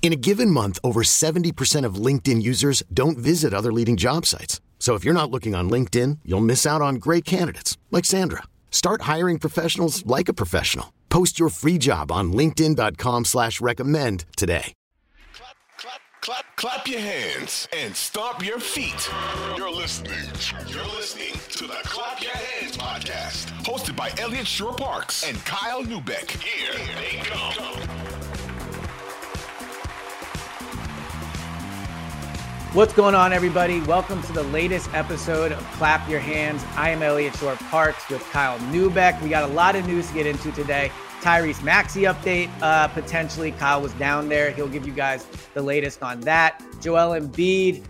In a given month, over 70% of LinkedIn users don't visit other leading job sites. So if you're not looking on LinkedIn, you'll miss out on great candidates like Sandra. Start hiring professionals like a professional. Post your free job on LinkedIn.com slash recommend today. Clap, clap, clap, clap your hands and stomp your feet. You're listening. You're listening to the Clap Your Hands podcast, hosted by Eliot Shorr-Parks and Kyle Neubeck. Here they come. What's going on, everybody? Welcome to the latest episode of Clap Your Hands. I am Eliot Shorr-Parks with Kyle Neubeck. We got a lot of news to get into today. Tyrese Maxey update, uh, potentially. Kyle was down there. He'll give you guys the latest on that. Joel Embiid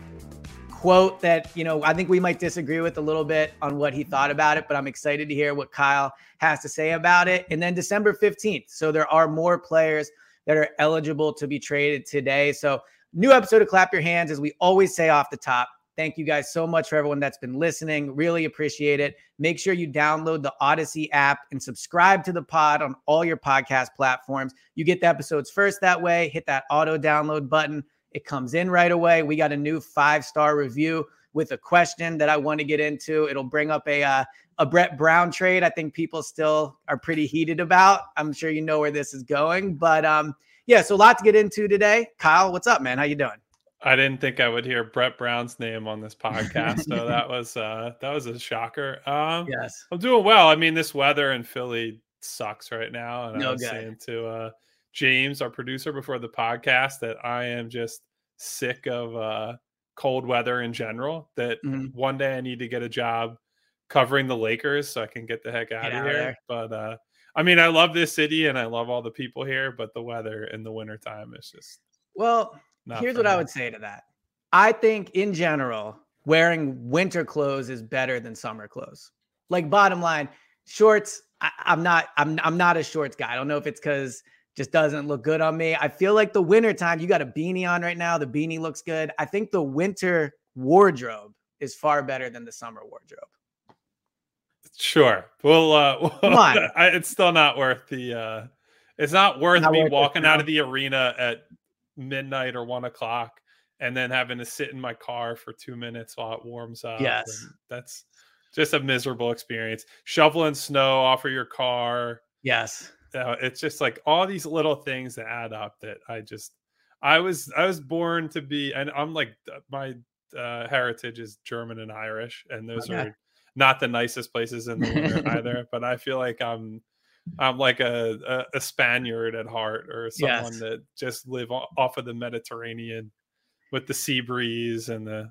quote that, you know, I think we might disagree with a little bit on what he thought about it, but I'm excited to hear what Kyle has to say about it. And then December 15th. So there are more players that are eligible to be traded today. So New episode of Clap Your Hands, as we always say off the top. Thank you guys so much for everyone that's been listening. Really appreciate it. Make sure you download the Odyssey app and subscribe to the pod on all your podcast platforms. You get the episodes first that way. Hit that auto download button. It comes in right away. We got a new five star review with a question that I want to get into. It'll bring up a uh, a Brett Brown trade. I think people still are pretty heated about. I'm sure you know where this is going, but um, yeah, so a lot to get into today. Kyle, what's up, man? How you doing? I didn't think I would hear Brett Brown's name on this podcast, so that was uh that was a shocker. Um yes. I'm doing well. I mean, this weather in Philly sucks right now. And no I was good. saying to uh James, our producer before the podcast, that I am just sick of uh cold weather in general. That Mhm. one day I need to get a job covering the Lakers so I can get the heck out Get of outta here. there. But uh I mean, I love this city and I love all the people here, but the weather in the wintertime is just Well, here's what I would say to that. I think in general, wearing winter clothes is better than summer clothes. Like bottom line, shorts. I, I'm not. I'm. I'm not a shorts guy. I don't know if it's because just doesn't look good on me. I feel like the winter time. You got a beanie on right now. The beanie looks good. I think the winter wardrobe is far better than the summer wardrobe. Sure. Well, uh. I, it's still not worth the. uh It's not worth Not me worth it, walking out no. of the arena at midnight or one o'clock and then having to sit in my car for two minutes while it warms up. Yes. That's just a miserable experience. Shoveling snow off of your car. Yes. Uh, it's just like all these little things that add up that I just. I was I was born to be, and I'm like uh, my uh, heritage is German and Irish, and those Okay. are not the nicest places in the winter either. But I feel like I'm I'm like a, a, a Spaniard at heart, or someone Yes. that just live off of the Mediterranean with the sea breeze and the.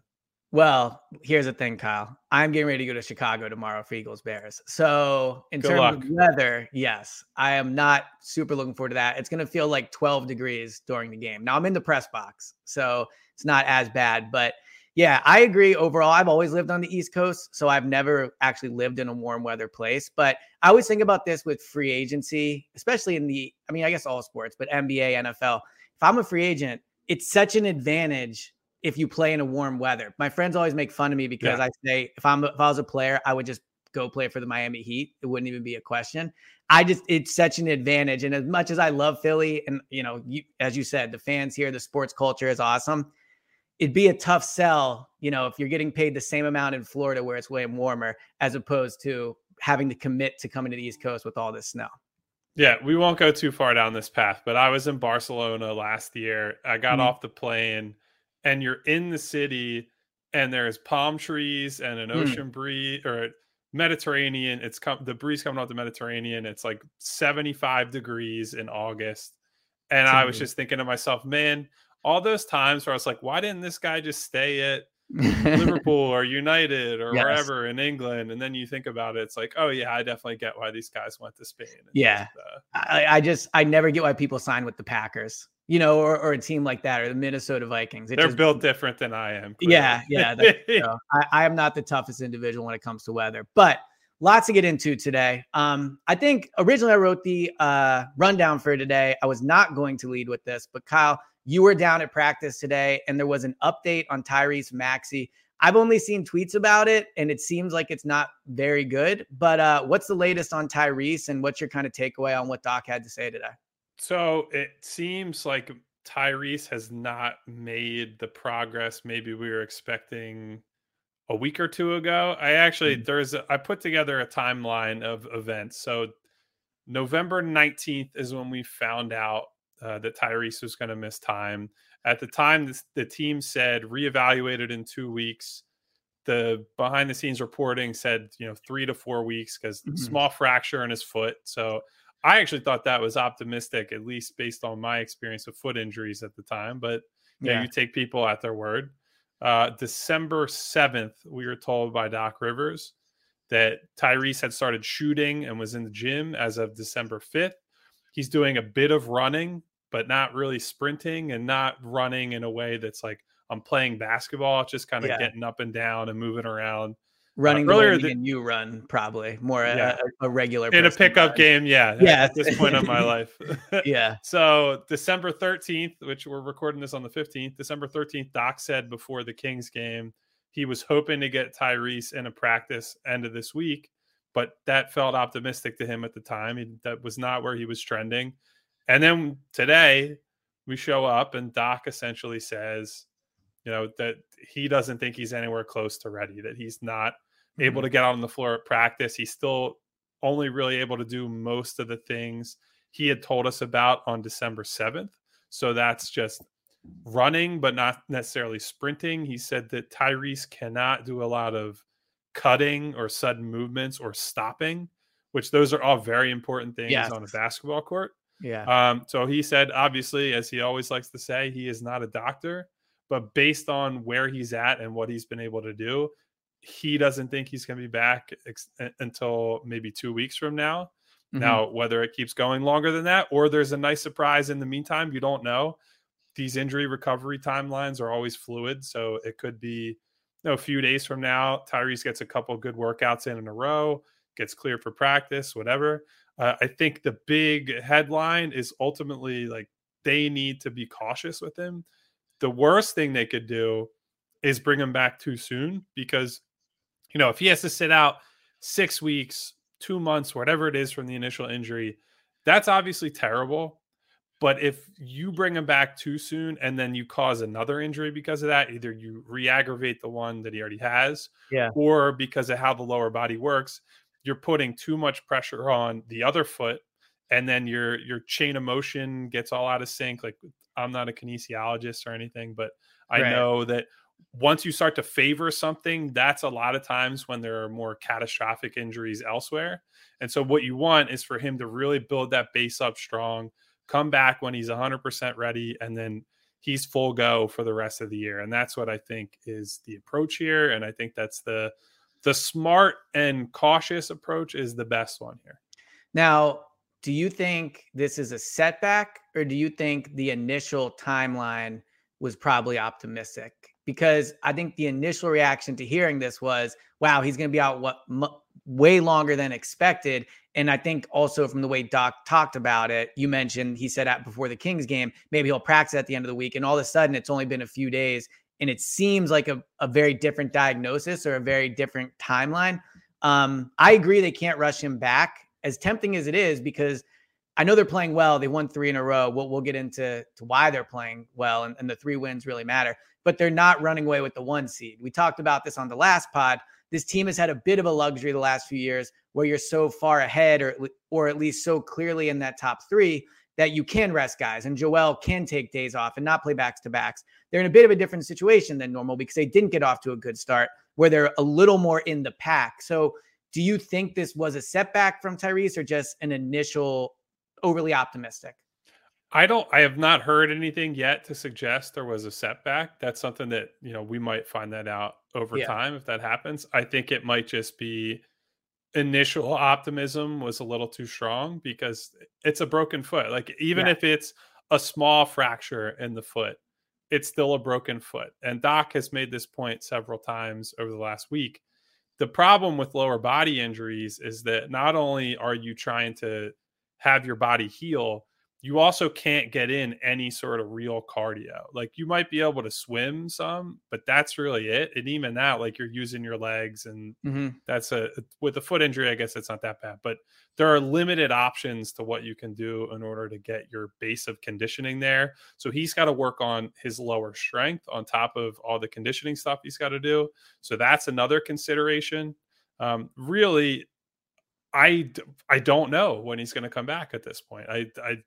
Well, here's the thing, Kyle. I'm getting ready to go to Chicago tomorrow for Eagles Bears. So, in Good terms luck. of weather, yes, I am not super looking forward to that. It's going to feel like 12 degrees during the game. Now, I'm in the press box, so it's not as bad. But yeah, I agree. Overall, I've always lived on the East Coast, so I've never actually lived in a warm weather place. But I always think about this with free agency, especially in the, I mean, I guess all sports, but NBA, NFL. If I'm a free agent, it's such an advantage if you play in a warm weather. My friends always make fun of me because Yeah. I say if I'm if I was a player, I would just go play for the Miami Heat. It wouldn't even be a question. I just it's such an advantage. And as much as I love Philly, and you know, you as you said, the fans here, the sports culture is awesome. It'd be a tough sell, you know, if you're getting paid the same amount in Florida where it's way warmer, as opposed to having to commit to coming to the East Coast with all this snow. Yeah, we won't go too far down this path, but I was in Barcelona last year. I got Mhm. off the plane and you're in the city and there's palm trees and an Mm. ocean breeze or Mediterranean. It's come the breeze coming off the Mediterranean. It's like 75 degrees in August. And I was just thinking to myself, man, all those times where I was like, why didn't this guy just stay at Liverpool or United or yes. wherever in England? And then you think about it, it's like, oh yeah, I definitely get why these guys went to Spain. yeah, just, uh, I, I, just I never get why people sign with the Packers, you know, or, or a team like that or the Minnesota Vikings. It They're just, built different than I am. Clearly. Yeah, yeah. I, I am not the toughest individual when it comes to weather, but lots to get into today. Um, I think originally I wrote the uh, rundown for today. I was not going to lead with this, but Kyle, you were down at practice today, and there was an update on Tyrese Maxey. I've only seen tweets about it, and it seems like it's not very good. But uh, what's the latest on Tyrese, and what's your kind of takeaway on what Doc had to say today? So it seems like Tyrese has not made the progress maybe we were expecting a week or two ago. I actually mm-hmm. there's a, I put together a timeline of events. So November 19th is when we found out uh, that Tyrese was going to miss time. At the time, this, the team said reevaluated in two weeks. The behind the scenes reporting said, you know, three to four weeks because mm-hmm. small fracture in his foot. So I actually thought that was optimistic, at least based on my experience with foot injuries at the time. But yeah, yeah you take people at their word. Uh, December 7th, we were told by Doc Rivers that Tyrese had started shooting and was in the gym as of December 5th. He's doing a bit of running, but not really sprinting and not running in a way that's like I'm playing basketball, just kind of yeah. getting up and down and moving around. Running uh, earlier than you run probably more yeah. a, a, regular in a pickup game yeah yeah. at this point of my life. Yeah. So december 13th which we're recording this on the 15th december 13th doc said before the kings game he was hoping to get tyrese in a practice end of this week but that felt optimistic to him at the time he, that was not where he was trending and then today we show up and doc essentially says you know that he doesn't think he's anywhere close to ready that he's not able mm-hmm. to get out on the floor at practice. He's still only really able to do most of the things he had told us about on December 7th. So that's just running, but not necessarily sprinting. He said that Tyrese cannot do a lot of cutting or sudden movements or stopping, which those are all very important things yes. on a basketball court. Yeah. Um, so he said, obviously, as he always likes to say, he is not a doctor, but based on where he's at and what he's been able to do, he doesn't think he's going to be back ex- until maybe two weeks from now. Mm-hmm. Now, whether it keeps going longer than that or there's a nice surprise in the meantime, you don't know. These injury recovery timelines are always fluid. So it could be know, a few days from now, Tyrese gets a couple good workouts in in a row, gets cleared for practice, whatever. Uh, I think the big headline is ultimately like they need to be cautious with him. The worst thing they could do is bring him back too soon because you know, if he has to sit out six weeks, two months, whatever it is from the initial injury, that's obviously terrible. But if you bring him back too soon and then you cause another injury because of that, either you re aggravate the one that he already has, yeah, or because of how the lower body works, you're putting too much pressure on the other foot, and then your your chain of motion gets all out of sync. Like I'm not a kinesiologist or anything, but I right. know that once you start to favor something, that's a lot of times when there are more catastrophic injuries elsewhere. And so, what you want is for him to really build that base up strong, come back when he's 100% ready, and then he's full go for the rest of the year. And that's what I think is the approach here. And I think that's the the smart and cautious approach is the best one here. Now, do you think this is a setback, or do you think the initial timeline was probably optimistic? Because I think the initial reaction to hearing this was, wow, he's going to be out what m- way longer than expected. And I think also from the way Doc talked about it, you mentioned he said at before the Kings game, maybe he'll practice at the end of the week. And all of a sudden, it's only been a few days. And it seems like a, a very different diagnosis or a very different timeline. Um, I agree they can't rush him back, as tempting as it is, because I know they're playing well. They won three in a row. We'll, we'll get into to why they're playing well, and, and the three wins really matter but they're not running away with the one seed. We talked about this on the last pod. This team has had a bit of a luxury the last few years where you're so far ahead or or at least so clearly in that top 3 that you can rest guys and Joel can take days off and not play backs to backs. They're in a bit of a different situation than normal because they didn't get off to a good start where they're a little more in the pack. So Do you think this was a setback from Tyrese or just an initial overly optimistic? I don't I have not heard anything yet to suggest there was a setback. That's something that, you know, we might find that out over yeah. time if that happens. I think it might just be initial optimism was a little too strong because it's a broken foot. Like even yeah. if it's a small fracture in the foot, it's still a broken foot. And Doc has made this point several times over the last week. The problem with lower body injuries is that not only are you trying to have your body heal, you also can't get in any sort of real cardio. Like you might be able to swim some, but that's really it. And even that, like you're using your legs, and mm-hmm. that's a with a foot injury. I guess it's not that bad, but there are limited options to what you can do in order to get your base of conditioning there. So he's got to work on his lower strength on top of all the conditioning stuff he's got to do. So that's another consideration. Um, really, I I don't know when he's going to come back at this point. I I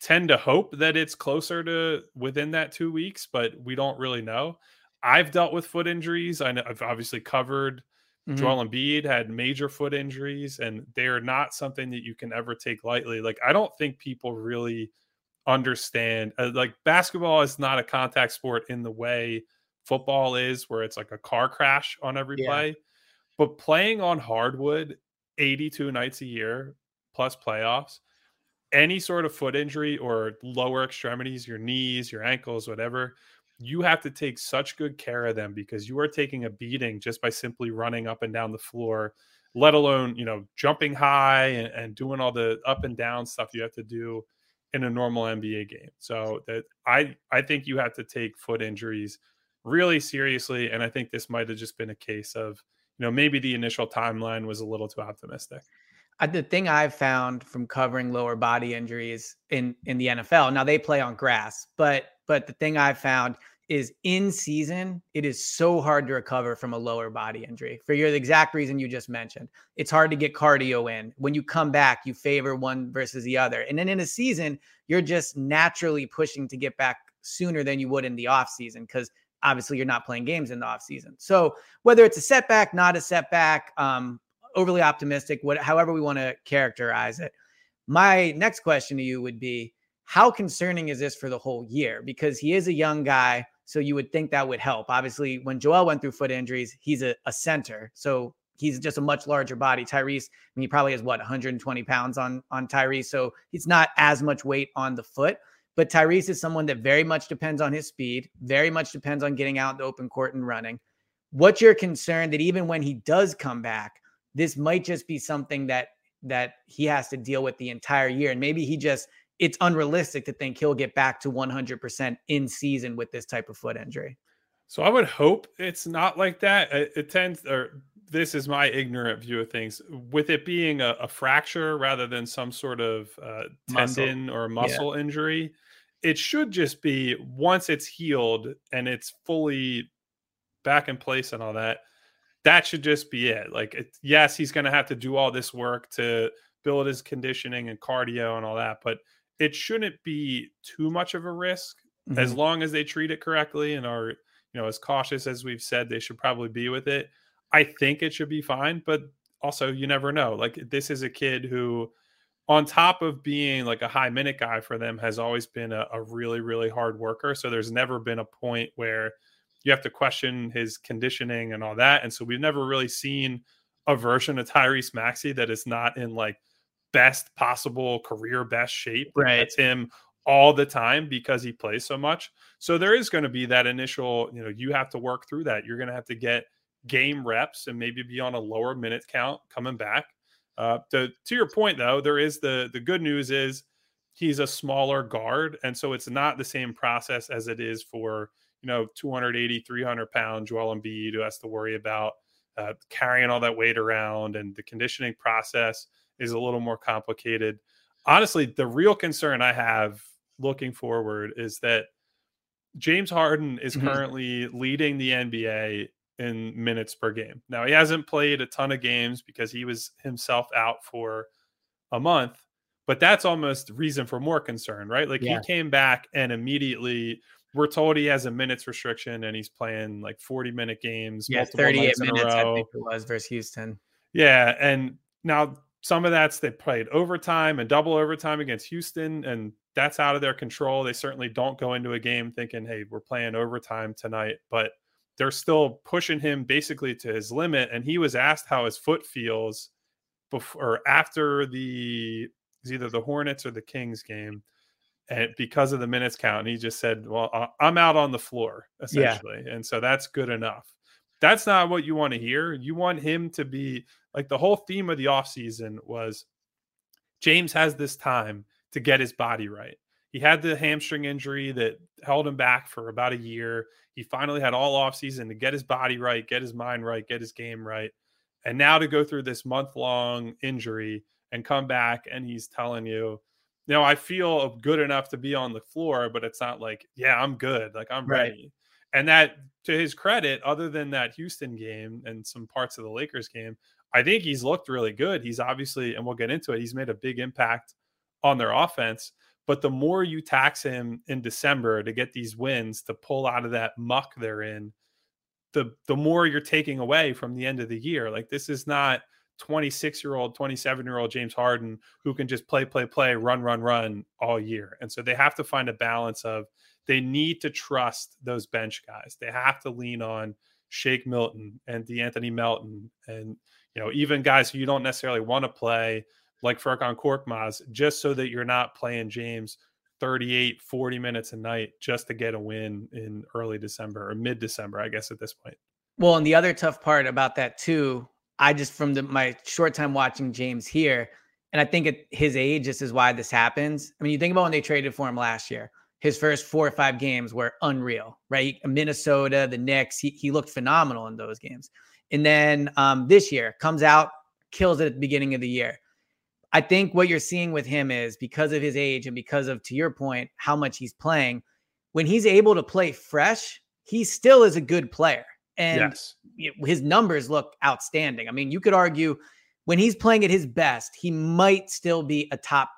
tend to hope that it's closer to within that two weeks, but we don't really know. I've dealt with foot injuries. I know I've obviously covered mm-hmm. Joel Embiid had major foot injuries, and they're not something that you can ever take lightly. Like I don't think people really understand. Uh, like basketball is not a contact sport in the way football is, where it's like a car crash on every yeah. play. But playing on hardwood 82 nights a year plus playoffs any sort of foot injury or lower extremities, your knees, your ankles, whatever, you have to take such good care of them because you are taking a beating just by simply running up and down the floor, let alone, you know, jumping high and, and doing all the up and down stuff you have to do in a normal NBA game. So that I I think you have to take foot injuries really seriously. And I think this might have just been a case of, you know, maybe the initial timeline was a little too optimistic uh, the thing I've found from covering lower body injuries in in the NFL. Now they play on grass, but but the thing I've found is in season, it is so hard to recover from a lower body injury for your the exact reason you just mentioned. It's hard to get cardio in. When you come back, you favor one versus the other. And then in a season, you're just naturally pushing to get back sooner than you would in the off season because obviously you're not playing games in the off season. So whether it's a setback, not a setback, um, overly optimistic, what, however we want to characterize it. My next question to you would be how concerning is this for the whole year? Because he is a young guy, so you would think that would help. Obviously, when Joel went through foot injuries, he's a, a center, so he's just a much larger body. Tyrese, I mean, he probably has what 120 pounds on on Tyrese, so he's not as much weight on the foot. But Tyrese is someone that very much depends on his speed, very much depends on getting out in the open court and running. What's your concern that even when he does come back, this might just be something that that he has to deal with the entire year? And maybe he just it's unrealistic to think he'll get back to 100% in season with this type of foot injury. So i would hope it's not like that. It, it tends or this is my ignorant view of things with it being a, a fracture rather than some sort of uh, tendon muscle. or muscle yeah. injury it should just be once it's healed and it's fully back in place and all that that should just be it. Like, it, yes, he's going to have to do all this work to build his conditioning and cardio and all that, but it shouldn't be too much of a risk mm-hmm. as long as they treat it correctly and are, you know, as cautious as we've said they should probably be with it. I think it should be fine, but also you never know. Like, this is a kid who, on top of being like a high minute guy for them, has always been a, a really, really hard worker. So there's never been a point where you have to question his conditioning and all that. And so we've never really seen a version of Tyrese Maxey that is not in like best possible career best shape. Right. That's him all the time because he plays so much. So there is going to be that initial, you know, you have to work through that. You're going to have to get game reps and maybe be on a lower minute count coming back. Uh, to to your point though, there is the the good news is he's a smaller guard, and so it's not the same process as it is for you know 280 300 pound joel embiid who has to worry about uh, carrying all that weight around and the conditioning process is a little more complicated honestly the real concern i have looking forward is that james harden is mm-hmm. currently leading the nba in minutes per game now he hasn't played a ton of games because he was himself out for a month but that's almost reason for more concern right like yeah. he came back and immediately we're told he has a minutes restriction and he's playing like 40 minute games. Yeah, 38 minutes, I think it was versus Houston. Yeah, and now some of that's they played overtime and double overtime against Houston, and that's out of their control. They certainly don't go into a game thinking, "Hey, we're playing overtime tonight," but they're still pushing him basically to his limit. And he was asked how his foot feels before or after the either the Hornets or the Kings game, and because of the minutes count, and he just said, "Well, I'm out on the floor essentially," yeah. and so that's good enough. That's not what you want to hear. You want him to be like the whole theme of the offseason was James has this time to get his body right. He had the hamstring injury that held him back for about a year. He finally had all offseason to get his body right, get his mind right, get his game right. And now to go through this month long injury and come back and he's telling you, you know, I feel good enough to be on the floor, but it's not like, yeah, I'm good. Like I'm right. ready. And that, to his credit, other than that Houston game and some parts of the Lakers game, I think he's looked really good. He's obviously, and we'll get into it, he's made a big impact on their offense. But the more you tax him in December to get these wins to pull out of that muck they're in, the the more you're taking away from the end of the year. Like this is not 26 year old, 27 year old James Harden who can just play, play, play, run, run, run all year. And so they have to find a balance of they need to trust those bench guys. They have to lean on Shake Milton and De'Anthony Melton and you know even guys who you don't necessarily want to play like Furkan Korkmaz, just so that you're not playing James 38, 40 minutes a night just to get a win in early December or mid December, I guess, at this point. Well, and the other tough part about that, too, I just from the, my short time watching James here, and I think at his age, this is why this happens. I mean, you think about when they traded for him last year, his first four or five games were unreal, right? Minnesota, the Knicks, he, he looked phenomenal in those games. And then um, this year comes out, kills it at the beginning of the year. I think what you're seeing with him is because of his age and because of, to your point, how much he's playing, when he's able to play fresh, he still is a good player. And yes. his numbers look outstanding. I mean, you could argue when he's playing at his best, he might still be a top.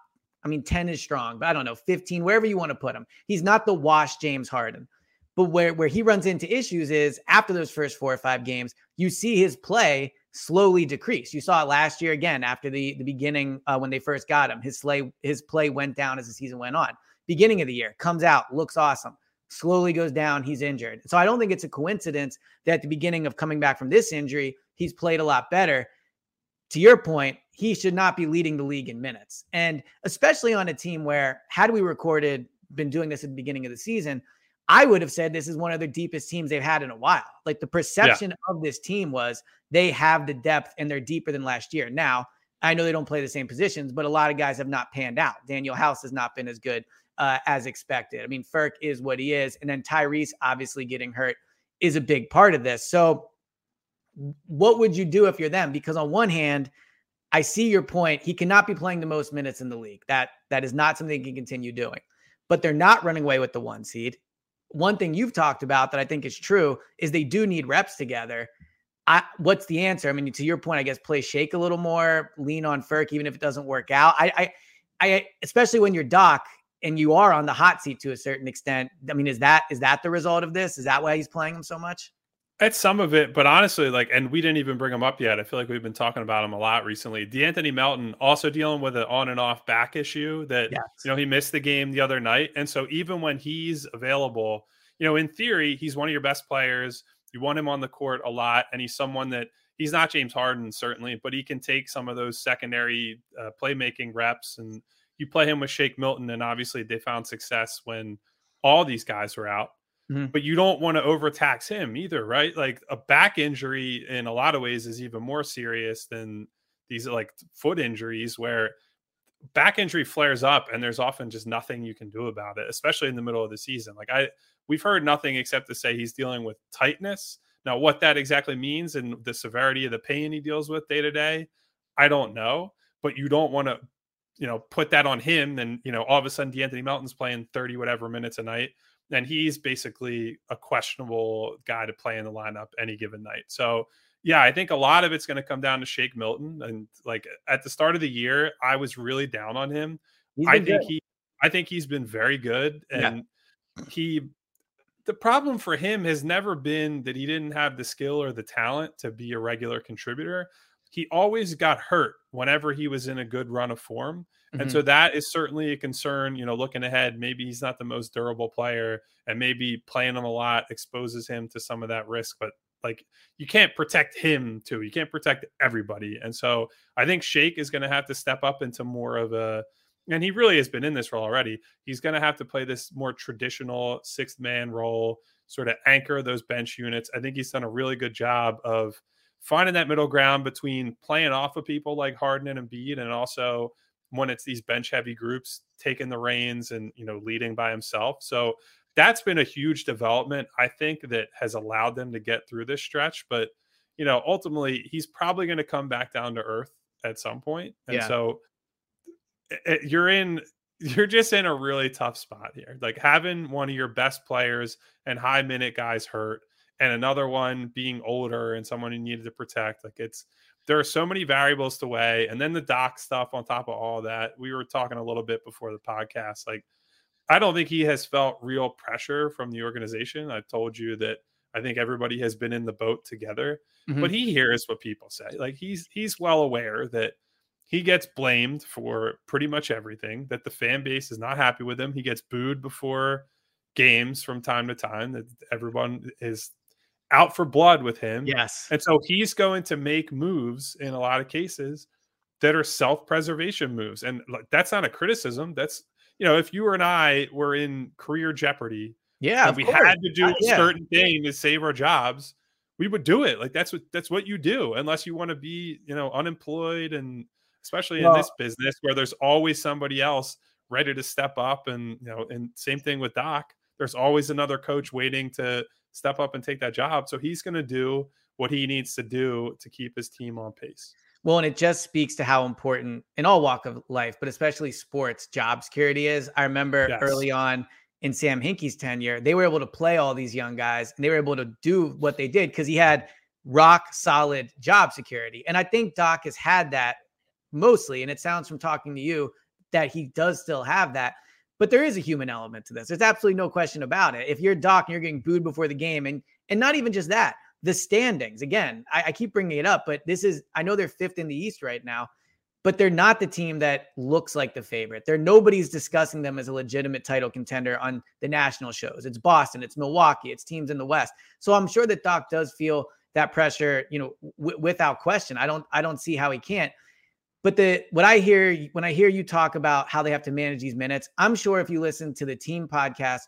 I mean, 10 is strong, but I don't know, 15, wherever you want to put him. He's not the wash James Harden. But where, where he runs into issues is after those first four or five games, you see his play slowly decrease. You saw it last year again after the the beginning uh, when they first got him. His play his play went down as the season went on. Beginning of the year comes out, looks awesome. Slowly goes down. He's injured. So I don't think it's a coincidence that at the beginning of coming back from this injury, he's played a lot better. To your point, he should not be leading the league in minutes, and especially on a team where had we recorded been doing this at the beginning of the season, I would have said this is one of the deepest teams they've had in a while. Like the perception yeah. of this team was they have the depth and they're deeper than last year. Now, I know they don't play the same positions, but a lot of guys have not panned out. Danuel House has not been as good uh, as expected. I mean, Furk is what he is. And then Tyrese obviously getting hurt is a big part of this. So, what would you do if you're them? Because on one hand, I see your point. He cannot be playing the most minutes in the league. That that is not something he can continue doing. But they're not running away with the one seed one thing you've talked about that I think is true is they do need reps together. I, what's the answer? I mean, to your point, I guess play shake a little more, lean on Furk, even if it doesn't work out. I, I, I, especially when you're Doc and you are on the hot seat to a certain extent. I mean, is that is that the result of this? Is that why he's playing him so much? It's some of it, but honestly, like, and we didn't even bring him up yet. I feel like we've been talking about him a lot recently. De'Anthony Melton also dealing with an on and off back issue that yes. you know he missed the game the other night, and so even when he's available, you know, in theory, he's one of your best players. You want him on the court a lot, and he's someone that he's not James Harden certainly, but he can take some of those secondary uh, playmaking reps. And you play him with Shake Milton, and obviously they found success when all these guys were out. Mm-hmm. But you don't want to overtax him either, right? Like a back injury in a lot of ways is even more serious than these like foot injuries where back injury flares up and there's often just nothing you can do about it, especially in the middle of the season. Like I we've heard nothing except to say he's dealing with tightness. Now, what that exactly means and the severity of the pain he deals with day to day, I don't know. But you don't want to, you know, put that on him. And you know, all of a sudden, De'Anthony Melton's playing thirty whatever minutes a night and he's basically a questionable guy to play in the lineup any given night. So yeah, I think a lot of it's going to come down to Shake Milton. And like at the start of the year, I was really down on him. I think good. he, I think he's been very good, and yeah. he. The problem for him has never been that he didn't have the skill or the talent to be a regular contributor. he always got hurt whenever he was in a good run of form. Mm-hmm. And so that is certainly a concern, you know, looking ahead. Maybe he's not the most durable player, and maybe playing him a lot exposes him to some of that risk. But like, you can't protect him too. You can't protect everybody. And so I think Shake is going to have to step up into more of a, and he really has been in this role already. He's going to have to play this more traditional sixth man role, sort of anchor those bench units. I think he's done a really good job of finding that middle ground between playing off of people like Harden and Embiid, and also when it's these bench heavy groups taking the reins and you know leading by himself. So that's been a huge development. I think that has allowed them to get through this stretch. But you know, ultimately, he's probably going to come back down to earth at some point, and yeah. so it, eh, eh, you're in you're just in a really tough spot here. Like having one of your best players and high minute guys hurt and another one being older and someone you needed to protect. Like it's there are so many variables to weigh, and then the doc stuff on top of all that. We were talking a little bit before the podcast. Like I don't think he has felt real pressure from the organization. I told you that I think everybody has been in the boat together, mm-hmm. but he hears what people say. Like he's he's well aware that he gets blamed for pretty much everything. That the fan base is not happy with him. He gets booed before games from time to time. That everyone is out for blood with him. Yes. And so he's going to make moves in a lot of cases that are self-preservation moves. And that's not a criticism. That's you know, if you and I were in career jeopardy, yeah, we course. had to do uh, a yeah. certain thing to save our jobs, we would do it. Like that's what that's what you do, unless you want to be, you know, unemployed and especially well, in this business where there's always somebody else ready to step up. And you know, and same thing with Doc. There's always another coach waiting to step up and take that job. So he's going to do what he needs to do to keep his team on pace. Well, and it just speaks to how important in all walk of life, but especially sports, job security is. I remember yes. early on in Sam Hinkie's tenure, they were able to play all these young guys and they were able to do what they did because he had rock solid job security. And I think Doc has had that mostly. And it sounds from talking to you that he does still have that. But there is a human element to this. There's absolutely no question about it. If you're Doc and you're getting booed before the game, and and not even just that, the standings. Again, I, I keep bringing it up, but this is I know they're fifth in the East right now, but they're not the team that looks like the favorite. They're nobody's discussing them as a legitimate title contender on the national shows. It's Boston, it's Milwaukee, it's teams in the West. So I'm sure that Doc does feel that pressure, you know, w- without question. I don't I don't see how he can't. But the what I hear when I hear you talk about how they have to manage these minutes, I'm sure if you listen to the team podcast,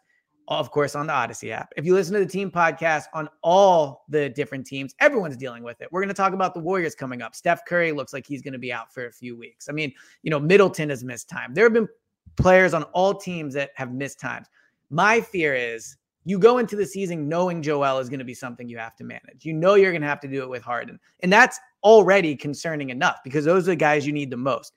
of course on the Odyssey app, if you listen to the team podcast on all the different teams, everyone's dealing with it. We're going to talk about the Warriors coming up. Steph Curry looks like he's going to be out for a few weeks. I mean, you know, Middleton has missed time. There have been players on all teams that have missed times. My fear is you go into the season knowing Joel is going to be something you have to manage. You know you're going to have to do it with Harden. And that's already concerning enough because those are the guys you need the most.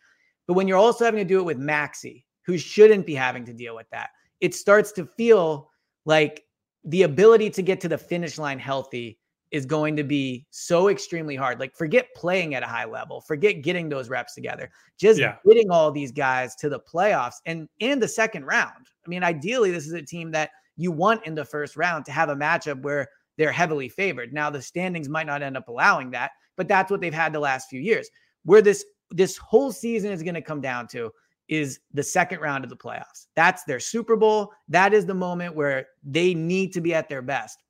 But when you're also having to do it with Maxey, who shouldn't be having to deal with that, it starts to feel like the ability to get to the finish line healthy is going to be so extremely hard. Like, forget playing at a high level, forget getting those reps together, just yeah. getting all these guys to the playoffs and in the second round. I mean, ideally, this is a team that you want in the first round to have a matchup where they're heavily favored. Now, the standings might not end up allowing that, but that's what they've had the last few years. Where this this whole season is going to come down to is the second round of the playoffs. That's their Super Bowl. That is the moment where they need to be at their best.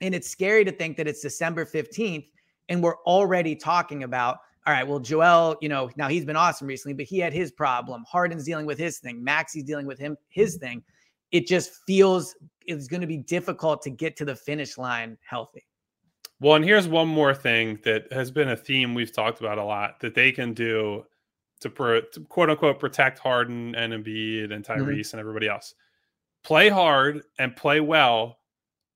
And it's scary to think that it's December 15th and we're already talking about all right, well, Joel, you know, now he's been awesome recently, but he had his problem. Harden's dealing with his thing. Maxey's dealing with him his mm-hmm. thing. It just feels it's going to be difficult to get to the finish line healthy. Well, and here's one more thing that has been a theme we've talked about a lot that they can do to, pro, to quote unquote protect Harden and Embiid and mm-hmm. Tyrese mm-hmm. and everybody else. Play hard and play well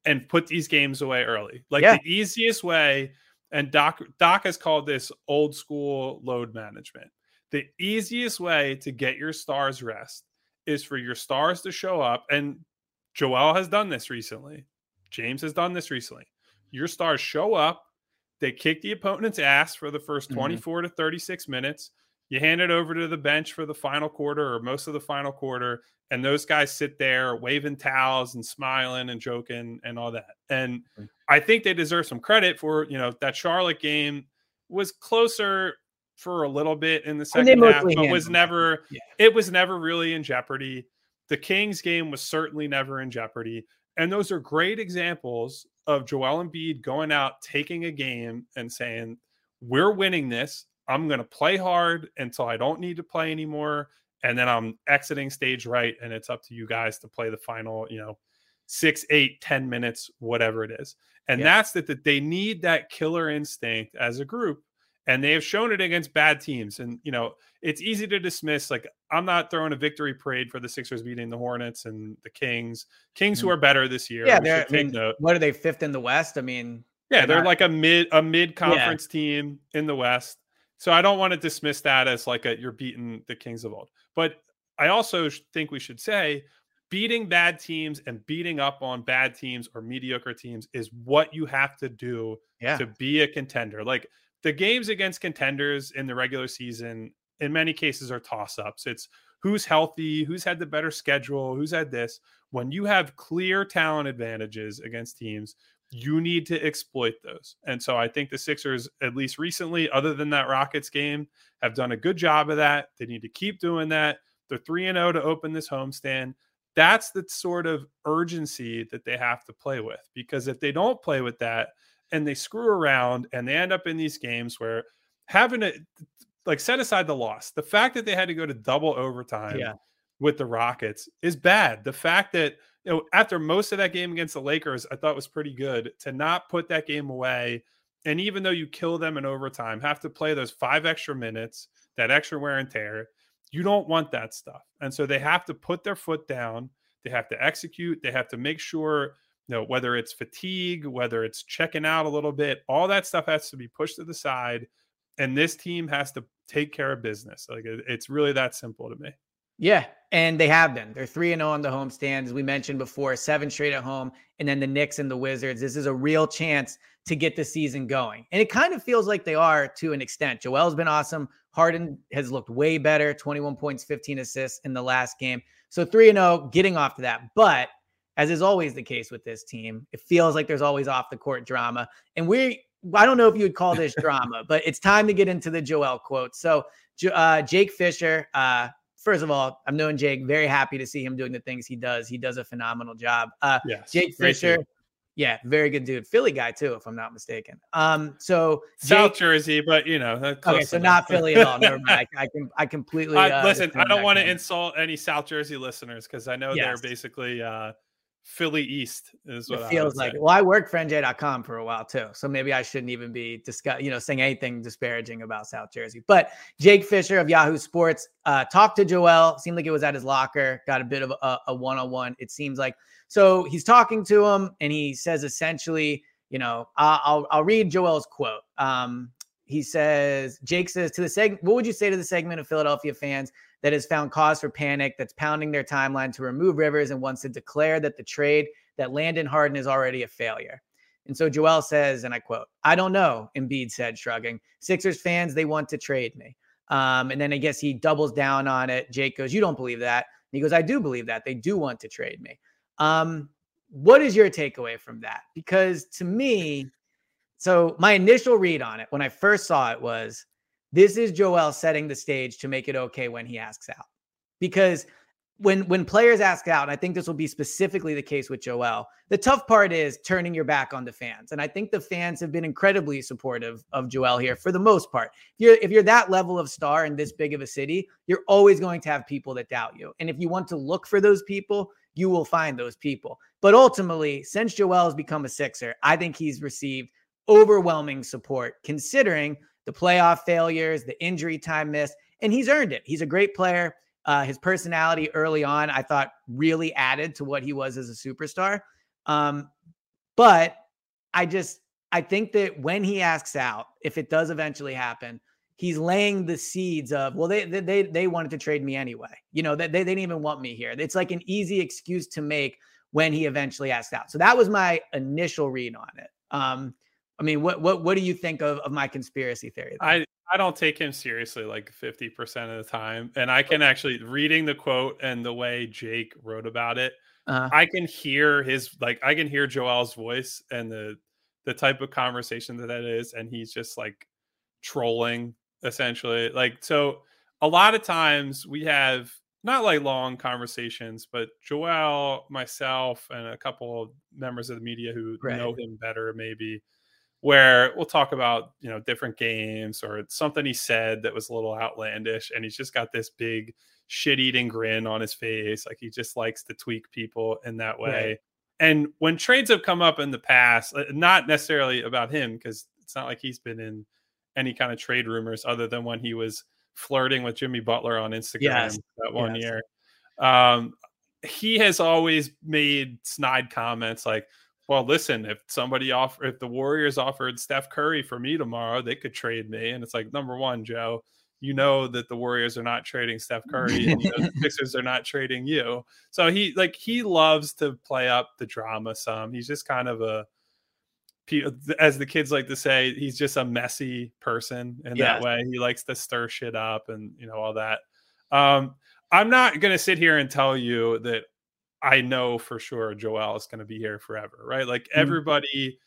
and put these games away early. Like yeah. the easiest way, and Doc Doc has called this old school load management. The easiest way to get your stars rest is for your stars to show up. And Joel has done this recently. James has done this recently your stars show up, they kick the opponent's ass for the 1st mm-hmm. 24 mm-hmm. to 36 minutes. You hand it over to the bench for the final quarter or most of the final quarter, and those guys sit there waving towels and smiling and joking and all that. And I think they deserve some credit for, you know, that Charlotte game was closer for a little bit in the second half, but was never yeah. it was never really in jeopardy. The Kings game was certainly never in jeopardy. And those are great examples of Joel and Embiid going out, taking a game and saying, We're winning this. I'm going to play hard until I don't need to play anymore. And then I'm exiting stage right. And it's up to you guys to play the final, you know, six, eight, ten minutes, whatever it is. And yeah. that's that, that they need that killer instinct as a group and they have shown it against bad teams. And you know, it's easy to dismiss. Like I'm not throwing a victory parade for the Sixers beating the Hornets and the Kings. Kings who mm. are better this year. Yeah, they're. I mean, what are they fifth in the West? I mean, yeah, they're, they're not... like a mid a mid conference yeah. team in the West. So I don't want to dismiss that as like a you're beating the Kings of old. But I also think we should say beating bad teams and beating up on bad teams or mediocre teams is what you have to do yeah. to be a contender. Like the games against contenders in the regular season in many cases are toss ups. It's who's healthy, who's had the better schedule, who's had this. When you have clear talent advantages against teams, you need to exploit those. And so I think the Sixers, at least recently, other than that Rockets game, have done a good job of that. They need to keep doing that. They're 3 and 0 to open this homestand. That's the sort of urgency that they have to play with because if they don't play with that, and they screw around and they end up in these games where having a like set aside the loss, the fact that they had to go to double overtime yeah. with the Rockets is bad. The fact that you know after most of that game against the Lakers, I thought was pretty good to not put that game away. And even though you kill them in overtime, have to play those five extra minutes, that extra wear and tear. You don't want that stuff. And so they have to put their foot down. They have to execute. They have to make sure know, whether it's fatigue, whether it's checking out a little bit, all that stuff has to be pushed to the side. And this team has to take care of business. Like it's really that simple to me. Yeah, and they have been. They're 3 and 0 on the home stand, As we mentioned before, seven straight at home, and then the Knicks and the Wizards. This is a real chance to get the season going. And it kind of feels like they are to an extent. Joel's been awesome. Harden has looked way better 21 points, 15 assists in the last game. So 3 and 0, getting off to that. But as is always the case with this team. It feels like there's always off the court drama. And we, I don't know if you would call this drama, but it's time to get into the Joel quote. So, uh, Jake Fisher, uh, first of all, I'm knowing Jake, very happy to see him doing the things he does. He does a phenomenal job. Uh, yes, Jake Fisher. Yeah, very good dude. Philly guy too, if I'm not mistaken. Um, so South Jersey, but you know, okay, so enough. not Philly at all. Never mind. I, I can, I completely uh, listen. I don't want to insult any South Jersey listeners because I know yes. they're basically uh, Philly East is what it feels like. Say. Well, I worked for NJ.com for a while too, so maybe I shouldn't even be discuss, you know, saying anything disparaging about South Jersey. But Jake Fisher of Yahoo Sports uh, talked to Joel. Seemed like it was at his locker. Got a bit of a one on one. It seems like so he's talking to him, and he says essentially, you know, I'll I'll, I'll read Joel's quote. Um, he says, Jake says to the segment, what would you say to the segment of Philadelphia fans that has found cause for panic, that's pounding their timeline to remove Rivers and wants to declare that the trade that Landon Harden is already a failure. And so Joel says, and I quote, I don't know, Embiid said, shrugging. Sixers fans, they want to trade me. Um, and then I guess he doubles down on it. Jake goes, You don't believe that. And he goes, I do believe that. They do want to trade me. Um, what is your takeaway from that? Because to me, so my initial read on it when I first saw it was this is Joel setting the stage to make it okay when he asks out. Because when when players ask out, and I think this will be specifically the case with Joel, the tough part is turning your back on the fans. And I think the fans have been incredibly supportive of Joel here for the most part. If you're if you're that level of star in this big of a city, you're always going to have people that doubt you. And if you want to look for those people, you will find those people. But ultimately, since Joel has become a Sixer, I think he's received overwhelming support considering the playoff failures, the injury time missed, and he's earned it. He's a great player. Uh, his personality early on, I thought, really added to what he was as a superstar. Um, but I just, I think that when he asks out, if it does eventually happen, he's laying the seeds of, well, they they they wanted to trade me anyway. You know, they, they didn't even want me here. It's like an easy excuse to make when he eventually asked out. So that was my initial read on it. Um, I mean, what what what do you think of, of my conspiracy theory? There? I I don't take him seriously like 50% of the time. And I can actually reading the quote and the way Jake wrote about it, uh-huh. I can hear his like I can hear Joel's voice and the the type of conversation that that is and he's just like trolling essentially. Like so a lot of times we have not like long conversations, but Joel, myself, and a couple of members of the media who right. know him better, maybe, where we'll talk about you know different games or something he said that was a little outlandish, and he's just got this big shit-eating grin on his face, like he just likes to tweak people in that way. Right. And when trades have come up in the past, uh, not necessarily about him, because it's not like he's been in any kind of trade rumors other than when he was flirting with Jimmy Butler on Instagram yes. that one yes. year. Um, he has always made snide comments like, well, listen, if somebody offer if the Warriors offered Steph Curry for me tomorrow, they could trade me. And it's like, number one, Joe, you know that the Warriors are not trading Steph Curry and you know, the Sixers are not trading you. So he like he loves to play up the drama some. He's just kind of a as the kids like to say, he's just a messy person in yes. that way. He likes to stir shit up and you know all that. Um, I'm not gonna sit here and tell you that I know for sure Joel is gonna be here forever, right? Like mm-hmm. everybody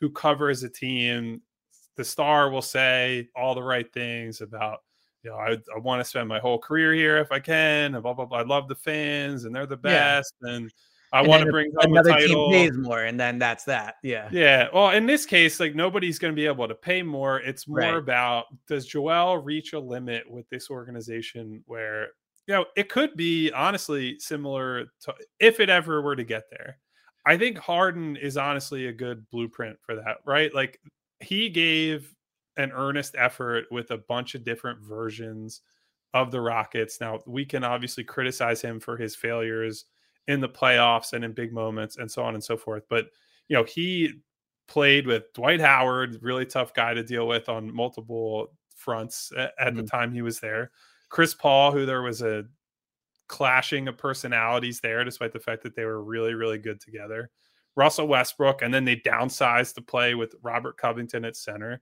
who covers a team, the star will say all the right things about you know, I, I want to spend my whole career here if I can, and blah blah blah. I love the fans, and they're the best, yeah. and I want to bring another team pays more, and then that's that. Yeah. Yeah. Well, in this case, like nobody's going to be able to pay more. It's more right. about does Joel reach a limit with this organization where you know it could be honestly similar to if it ever were to get there. I think Harden is honestly a good blueprint for that, right? Like he gave an earnest effort with a bunch of different versions of the Rockets. Now, we can obviously criticize him for his failures in the playoffs and in big moments and so on and so forth. But you know, he played with Dwight Howard, really tough guy to deal with on multiple fronts at, at mm-hmm. the time he was there. Chris Paul, who there was a clashing of personalities there, despite the fact that they were really, really good together. Russell Westbrook, and then they downsized to play with Robert Covington at center.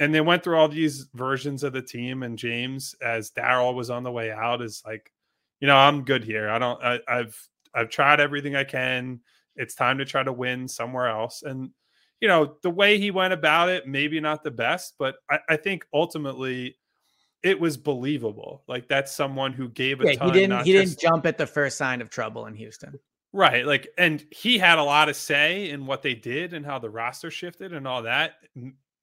And they went through all these versions of the team. And James, as Daryl was on the way out, is like, you know, I'm good here. I don't. I, I've I've tried everything I can. It's time to try to win somewhere else. And you know, the way he went about it, maybe not the best, but I, I think ultimately it was believable. Like that's someone who gave a yeah, ton. He didn't. He just, didn't jump at the first sign of trouble in Houston. Right. Like, and he had a lot of say in what they did and how the roster shifted and all that.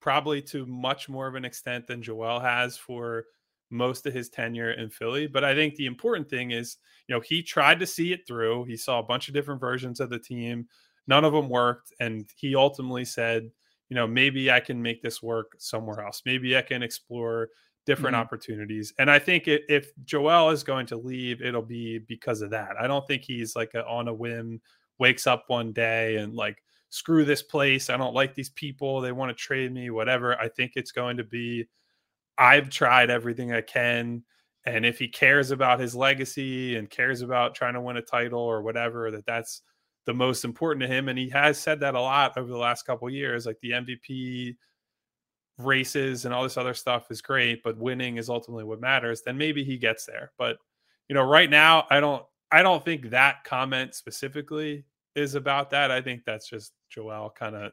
Probably to much more of an extent than Joel has for most of his tenure in Philly. But I think the important thing is, you know, he tried to see it through. He saw a bunch of different versions of the team. None of them worked. And he ultimately said, you know, maybe I can make this work somewhere else. Maybe I can explore different mm-hmm. opportunities. And I think it, if Joel is going to leave, it'll be because of that. I don't think he's like a, on a whim, wakes up one day and like, screw this place. I don't like these people. They want to trade me, whatever. I think it's going to be I've tried everything I can. And if he cares about his legacy and cares about trying to win a title or whatever, that that's the most important to him. And he has said that a lot over the last couple years. Like the MVP races and all this other stuff is great, but winning is ultimately what matters. Then maybe he gets there. But you know, right now, I don't I don't think that comment specifically is about that. I think that's just Joel kind of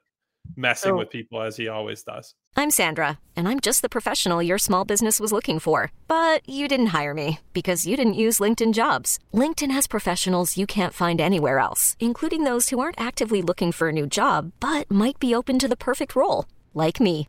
messing so, with people as he always does. I'm Sandra, and I'm just the professional your small business was looking for. But you didn't hire me because you didn't use LinkedIn jobs. LinkedIn has professionals you can't find anywhere else, including those who aren't actively looking for a new job but might be open to the perfect role, like me.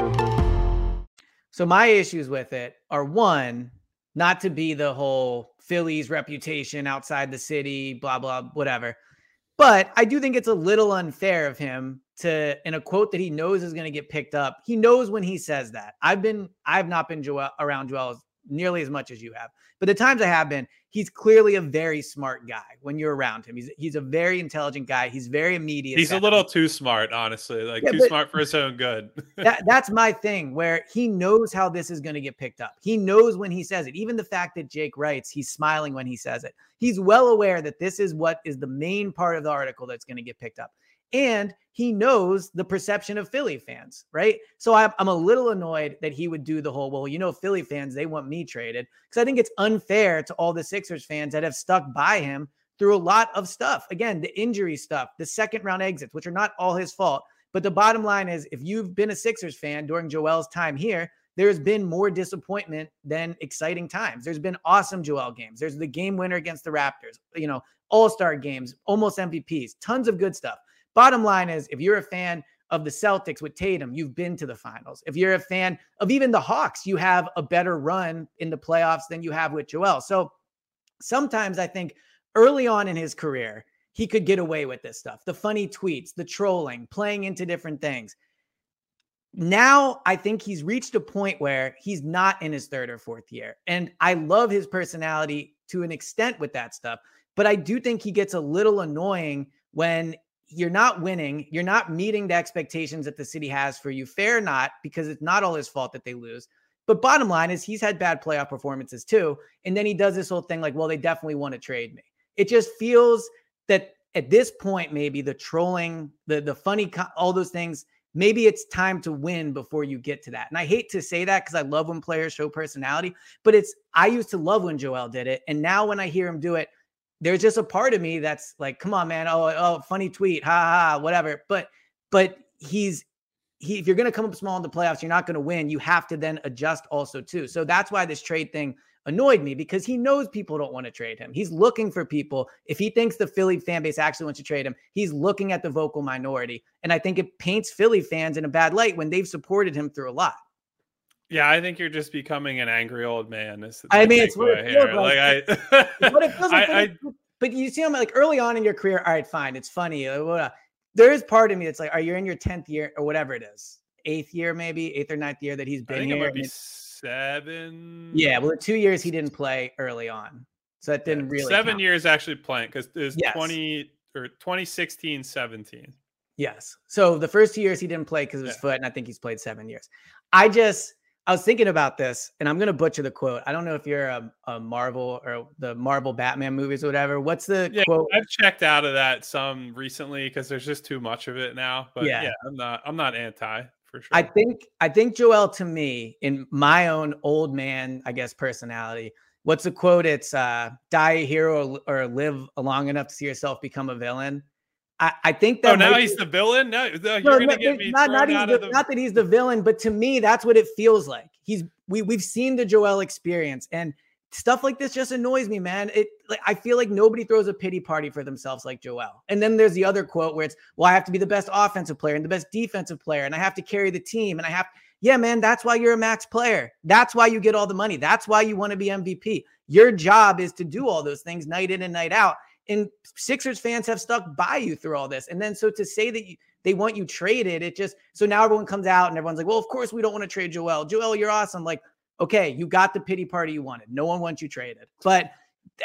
So my issues with it are one, not to be the whole Philly's reputation outside the city, blah blah whatever. But I do think it's a little unfair of him to in a quote that he knows is going to get picked up. He knows when he says that. I've been I've not been Joel, around Joel nearly as much as you have. But the times I have been, he's clearly a very smart guy when you're around him. He's he's a very intelligent guy. He's very immediate. He's a little too smart, honestly. Like yeah, too smart for his own good. that, that's my thing where he knows how this is going to get picked up. He knows when he says it. Even the fact that Jake writes, he's smiling when he says it. He's well aware that this is what is the main part of the article that's going to get picked up and he knows the perception of Philly fans, right? So I'm, I'm a little annoyed that he would do the whole, well, you know, Philly fans, they want me traded because I think it's unfair to all the Sixers fans that have stuck by him through a lot of stuff. Again, the injury stuff, the second round exits, which are not all his fault. But the bottom line is if you've been a Sixers fan during Joel's time here, there's been more disappointment than exciting times. There's been awesome Joel games. There's the game winner against the Raptors, you know, all star games, almost MVPs, tons of good stuff. Bottom line is, if you're a fan of the Celtics with Tatum, you've been to the finals. If you're a fan of even the Hawks, you have a better run in the playoffs than you have with Joel. So sometimes I think early on in his career, he could get away with this stuff the funny tweets, the trolling, playing into different things. Now, I think he's reached a point where he's not in his third or fourth year. And I love his personality to an extent with that stuff. But I do think he gets a little annoying when you're not winning. You're not meeting the expectations that the city has for you. Fair or not, because it's not all his fault that they lose. But bottom line is he's had bad playoff performances too. And then he does this whole thing like, well, they definitely want to trade me. It just feels that at this point, maybe the trolling, the the funny, all those things, maybe it's time to win before you get to that. And I hate to say that because I love when players show personality, but it's I used to love when Joel did it. And now when I hear him do it, there's just a part of me that's like, come on, man. Oh, oh, funny tweet, ha ha, whatever. But but he's he if you're gonna come up small in the playoffs, you're not gonna win. You have to then adjust also too. So that's why this trade thing annoyed me because he knows people don't want to trade him. He's looking for people. If he thinks the Philly fan base actually wants to trade him, he's looking at the vocal minority. And I think it paints Philly fans in a bad light when they've supported him through a lot. Yeah, I think you're just becoming an angry old man. I mean, it's what it feels like. like I, what it feels like. I, I, but you see, I'm like early on in your career. All right, fine, it's funny. Uh, there is part of me that's like, are you in your tenth year or whatever it is, eighth year maybe, eighth or ninth year that he's been I think here? It might be seven. Yeah, well, two years he didn't play early on, so that didn't really seven count. years actually playing because it was yes. twenty or 2016, 17. Yes. So the first two years he didn't play because of his yeah. foot, and I think he's played seven years. I just I was thinking about this, and I'm gonna butcher the quote. I don't know if you're a, a Marvel or the Marvel Batman movies or whatever. What's the yeah, quote? I've checked out of that some recently because there's just too much of it now. But yeah. yeah, I'm not I'm not anti for sure. I think I think Joel to me, in my own old man, I guess personality. What's the quote? It's uh, die a hero or, or live long enough to see yourself become a villain. I, I think that. Oh, now he's the villain. No, no you're gonna get me not, not, the, the... not that he's the villain, but to me, that's what it feels like. He's we we've seen the Joel experience, and stuff like this just annoys me, man. It like I feel like nobody throws a pity party for themselves like Joel. And then there's the other quote where it's, "Well, I have to be the best offensive player and the best defensive player, and I have to carry the team, and I have." Yeah, man, that's why you're a max player. That's why you get all the money. That's why you want to be MVP. Your job is to do all those things night in and night out. And Sixers fans have stuck by you through all this. And then so to say that you, they want you traded, it just so now everyone comes out and everyone's like, well, of course we don't want to trade Joel. Joel, you're awesome. Like, okay, you got the pity party you wanted. No one wants you traded. But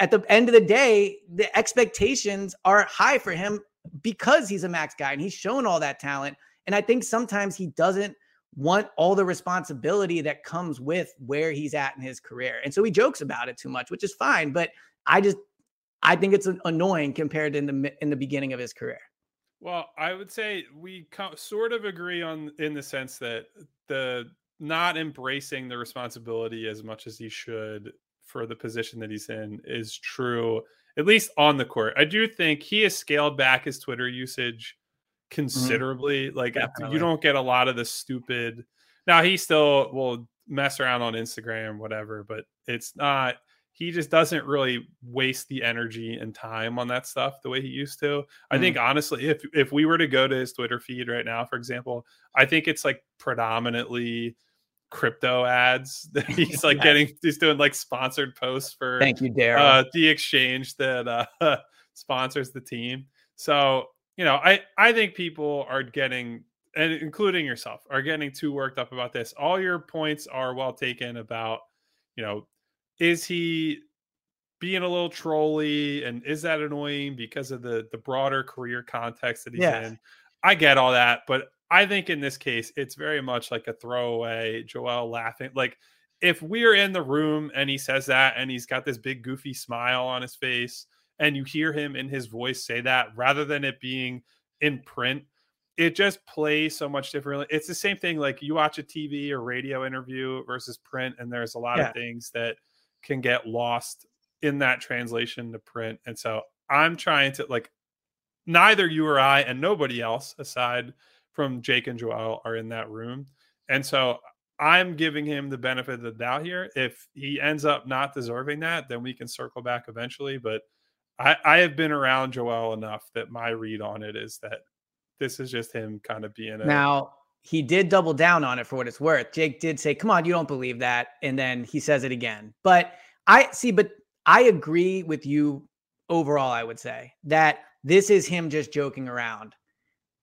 at the end of the day, the expectations are high for him because he's a max guy and he's shown all that talent. And I think sometimes he doesn't want all the responsibility that comes with where he's at in his career. And so he jokes about it too much, which is fine. But I just I think it's annoying compared in the in the beginning of his career. Well, I would say we sort of agree on in the sense that the not embracing the responsibility as much as he should for the position that he's in is true, at least on the court. I do think he has scaled back his Twitter usage considerably. Mm-hmm. Like Definitely. you don't get a lot of the stupid. Now he still will mess around on Instagram, whatever, but it's not. He just doesn't really waste the energy and time on that stuff the way he used to. I think honestly, if if we were to go to his Twitter feed right now, for example, I think it's like predominantly crypto ads that he's like getting he's doing like sponsored posts for thank you Daryl uh, the exchange that uh sponsors the team. So you know i i think people are getting and including yourself are getting too worked up about this. All your points are well taken about you know is he being a little trolly and is that annoying because of the the broader career context that he's yeah. in i get all that but I think in this case, it's very much like a throwaway Joel laughing. Like if we're in the room and he says that and he's got this big goofy smile on his face and you hear him in his voice say that rather than it being in print, it just plays so much differently. It's the same thing like you watch a TV or radio interview versus print, and there's a lot yeah. of things that can get lost in that translation to print. And so I'm trying to like neither you or I and nobody else aside from Jake and Joel are in that room. And so I'm giving him the benefit of the doubt here. If he ends up not deserving that, then we can circle back eventually. But I, I have been around Joel enough that my read on it is that this is just him kind of being a now he did double down on it for what it's worth. Jake did say, Come on, you don't believe that. And then he says it again. But I see, but I agree with you overall, I would say that this is him just joking around.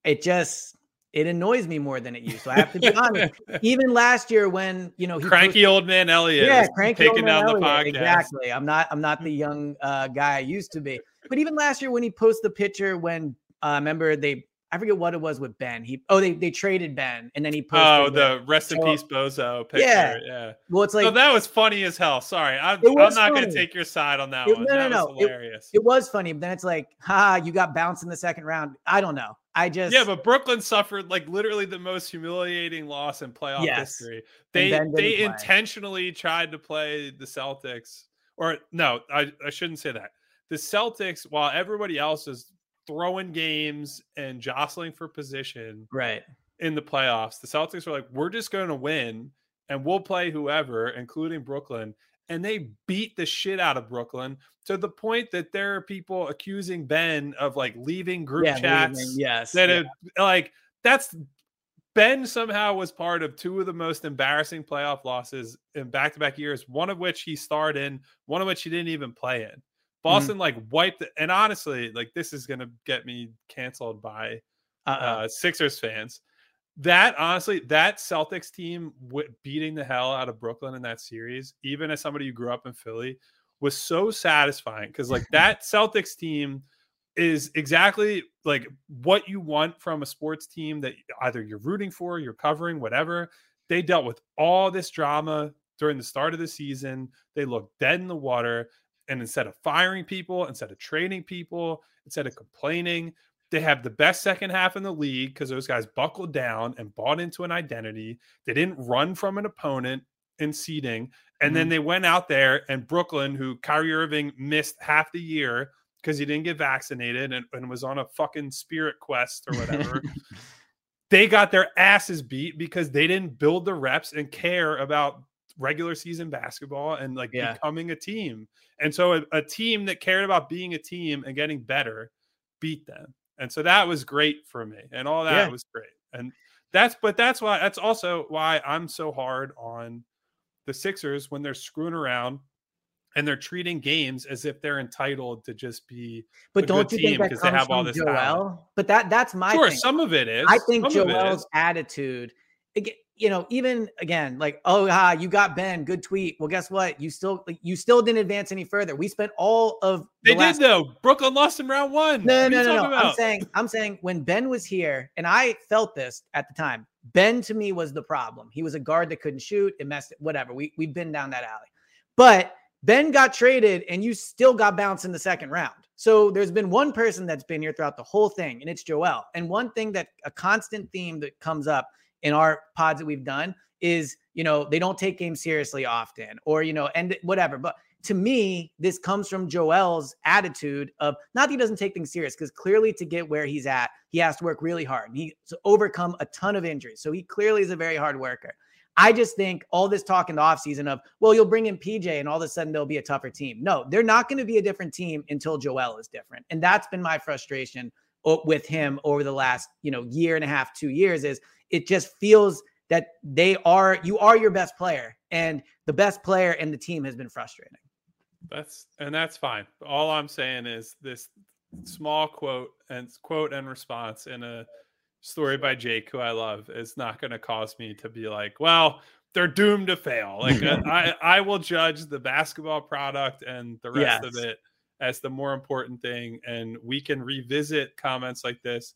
It just it annoys me more than it used to. I have to be honest. Even last year, when you know, cranky old man Eliot, yeah, cranky taking down Eliot. the podcast. Exactly. I'm not. I'm not the young uh, guy I used to be. But even last year, when he posted the picture, when uh, remember they, I forget what it was with Ben. He oh they they traded Ben, and then he posted. Oh, the rest in peace Bozo picture. Yeah, yeah. Well, it's like so that was funny as hell. Sorry, I'm, I'm not going to take your side on that it, one. No, that no, no. hilarious. It, it was funny, but then it's like, ha, you got bounced in the second round. I don't know. I just yeah, but Brooklyn suffered like literally the most humiliating loss in playoff yes. history. They they intentionally tried to play the Celtics, or no, I, I shouldn't say that. The Celtics, while everybody else is throwing games and jostling for position, right in the playoffs, the Celtics were like, we're just going to win and we'll play whoever, including Brooklyn and they beat the shit out of Brooklyn to the point that there are people accusing Ben of like leaving group yeah, chats. Leaving, yes, that yeah. like that's Ben somehow was part of two of the most embarrassing playoff losses in back-to-back years. One of which he starred in, one of which he didn't even play in. Mm-hmm. Boston mm-hmm. like wiped, it, and honestly, like this is gonna get me canceled by uh-uh. uh, Sixers fans that honestly, that Celtics team w- beating the hell out of Brooklyn in that series, even as somebody who grew up in Philly, was so satisfying because like that Celtics team is exactly like what you want from a sports team that either you're rooting for, you're covering, whatever. They dealt with all this drama during the start of the season. They looked dead in the water. And instead of firing people, instead of trading people, instead of complaining, they have the best second half in the league because those guys buckled down and bought into an identity. They didn't run from an opponent in seeding. And mm-hmm. then they went out there and Brooklyn, who Kyrie Irving missed half the year because he didn't get vaccinated and, and was on a fucking spirit quest or whatever. they got their asses beat because they didn't build the reps and care about regular season basketball and like yeah. becoming a team. And so a, a, team that cared about being a team and getting better beat them. And so that was great for me. And all that yeah. was great. And that's but that's why that's also why I'm so hard on the Sixers when they're screwing around and they're treating games as if they're entitled to just be but don't you think comes they have all this Joel? Talent. But that that's my sure. Thing. Some of it is. I think some Joel's attitude you know, even again, like, oh, ah, you got Ben, good tweet. Well, guess what? You still, you still didn't advance any further. We spent all of the they last- did though. Brooklyn lost in round one. No, no, no, no. About? I'm saying, I'm saying when Ben was here, and I felt this at the time. Ben to me was the problem. He was a guard that couldn't shoot. It messed. Whatever. We we've been down that alley, but Ben got traded, and you still got bounced in the second round. So there's been one person that's been here throughout the whole thing, and it's Joel. And one thing that a constant theme that comes up in our pods that we've done is, you know, they don't take games seriously often or, you know, and whatever. But to me, this comes from Joel's attitude of not that he doesn't take things serious, because clearly to get where he's at, he has to work really hard. He's overcome a ton of injuries. So he clearly is a very hard worker. I just think all this talk in the offseason of, well, you'll bring in PJ and all of a sudden they'll be a tougher team. No, they're not going to be a different team until Joel is different. And that's been my frustration with him over the last, you know, year and a half, two years is it just feels that they are, you are your best player and the best player in the team has been frustrating. That's, and that's fine. All I'm saying is this small quote and quote and response in a, story by Jake, who I love, is not going to cause me to be like, well, they're doomed to fail. Like uh, I, I will judge the basketball product and the rest yes. of it as the more important thing. And we can revisit comments like this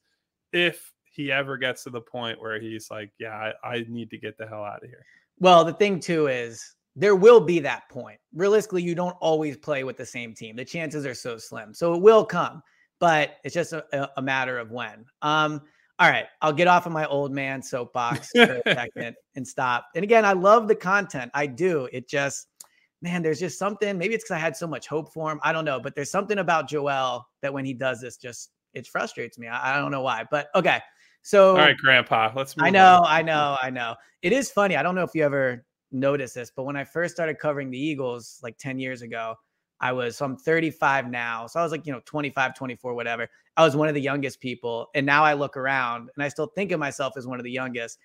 if he ever gets to the point where he's like, yeah, I, I need to get the hell out of here. Well, the thing too is there will be that point. Realistically, you don't always play with the same team. The chances are so slim. So it will come, but it's just a, a matter of when. Um, all right, I'll get off of my old man soapbox for a second and stop. And again, I love the content. I do. It just, man, there's just something. Maybe it's because I had so much hope for him. I don't know, but there's something about Joel that when he does this, just it frustrates me. I, I don't know why, but okay. So, all right, Grandpa, let's. I know, on. I know, I know. It is funny. I don't know if you ever noticed this, but when I first started covering the Eagles like 10 years ago, I was, so I'm 35 now. So I was like, you know, 25, 24, whatever. I was one of the youngest people. And now I look around and I still think of myself as one of the youngest,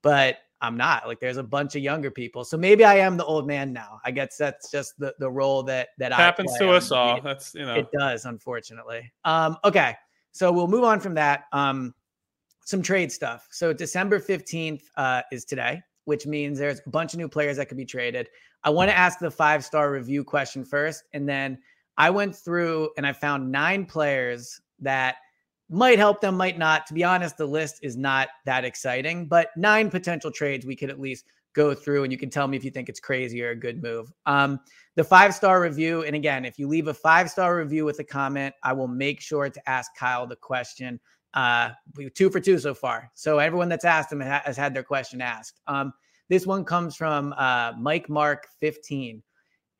but I'm not. Like there's a bunch of younger people. So maybe I am the old man now. I guess that's just the, the role that that happens to us all. That's you know it does, unfortunately. Um, okay. So we'll move on from that. Um, some trade stuff. So December 15th uh, is today, which means there's a bunch of new players that could be traded. I want to ask the five star review question first. And then I went through and I found nine players that might help them, might not. To be honest, the list is not that exciting, but nine potential trades we could at least go through and you can tell me if you think it's crazy or a good move. Um, the five star review, and again, if you leave a five star review with a comment, I will make sure to ask Kyle the question. Uh, we two for two so far. So everyone that's asked them has had their question asked. Um, this one comes from uh, Mike Mark 15.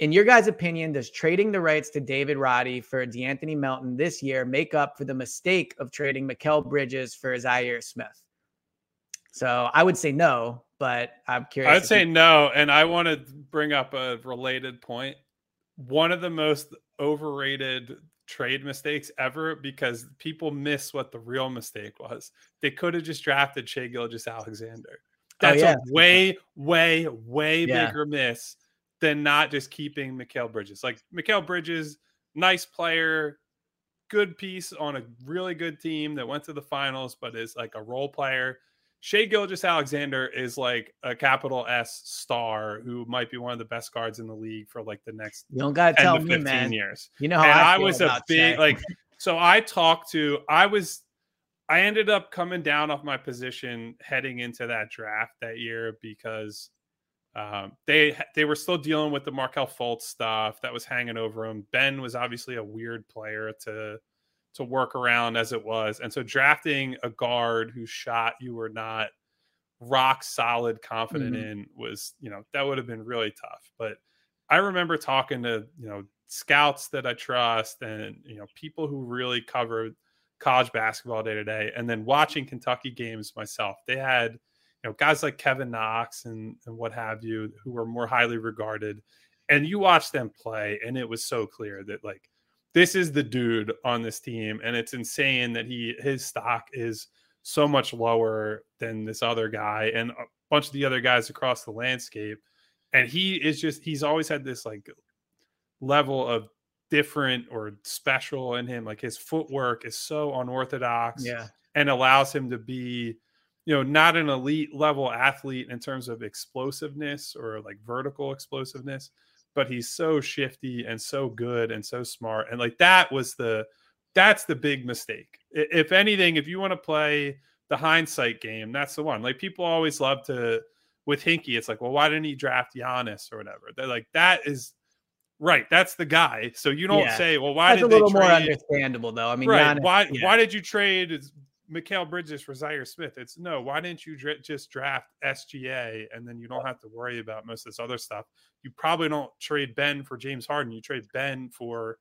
In your guys' opinion, does trading the rights to David Roddy for De'Anthony Melton this year make up for the mistake of trading Mikal Bridges for Zhaire Smith? So I would say no, but I'm curious. I'd say you- no. And I want to bring up a related point. One of the most overrated trade mistakes ever because people miss what the real mistake was. They could have just drafted Shai Gilgeous-Alexander. Oh, That's oh, yeah. a way, way, way yeah. bigger miss than not just keeping Mikal Bridges. Like Mikal Bridges, nice player, good piece on a really good team that went to the finals, but is like a role player. Shai Gilgeous-Alexander is like a capital S star who might be one of the best guards in the league for like the next you don't gotta tell me, man. years. You know how I, I, was a big Shai. like so I talked to I was I ended up coming down off my position heading into that draft that year because um, they they were still dealing with the Markelle Fultz stuff that was hanging over them. Ben was obviously a weird player to to work around as it was, and so drafting a guard whose shot you were not rock solid confident mm-hmm. in was you know that would have been really tough. But I remember talking to you know scouts that I trust and you know people who really covered college basketball day to day, and then watching Kentucky games myself. They had, you know, guys like Kevin Knox and and what have you, who were more highly regarded, and you watch them play, and it was so clear that like this is the dude on this team, and it's insane that he his stock is so much lower than this other guy and a bunch of the other guys across the landscape. And he is just, he's always had this like level of different or special in him. Like his footwork is so unorthodox yeah. and allows him to be, you know, not an elite level athlete in terms of explosiveness or like vertical explosiveness, but he's so shifty and so good and so smart. And like that was the that's the big mistake. If anything, if you want to play the hindsight game, that's the one. Like people always love to with Hinkie, it's like, well, why didn't he draft Giannis or whatever? They're like, that is Right, that's the guy. So you don't yeah. say, "Well, why that's did a little more understandable, though." I mean, right? Giannis, why yeah. why did you trade Mikal Bridges for Zhaire Smith. It's no, why didn't you dra- just draft SGA and then you don't have to worry about most of this other stuff? You probably don't trade Ben for James Harden. You trade Ben for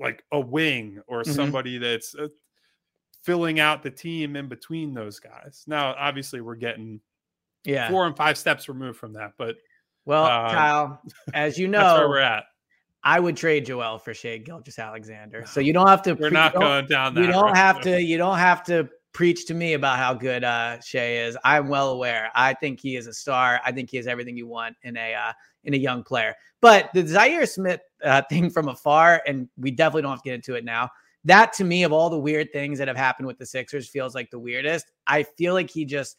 like a wing or Mhm. somebody that's uh, filling out the team in between those guys. Now, obviously, we're getting Yeah. four and five steps removed from that, but Well, Um, Kyle, as you that's where we're know, at. I would trade Joel for Shai Gilgeous-Alexander. So you don't have to. We're not going down that. You don't road. have to. You don't have to preach to me about how good uh, Shai is. I'm well aware. I think he is a star. I think he is everything you want in a uh, in a young player. But the Zhaire Smith uh, thing from afar, and we definitely don't have to get into it now. That to me, of all the weird things that have happened with the Sixers, feels like the weirdest. I feel like he just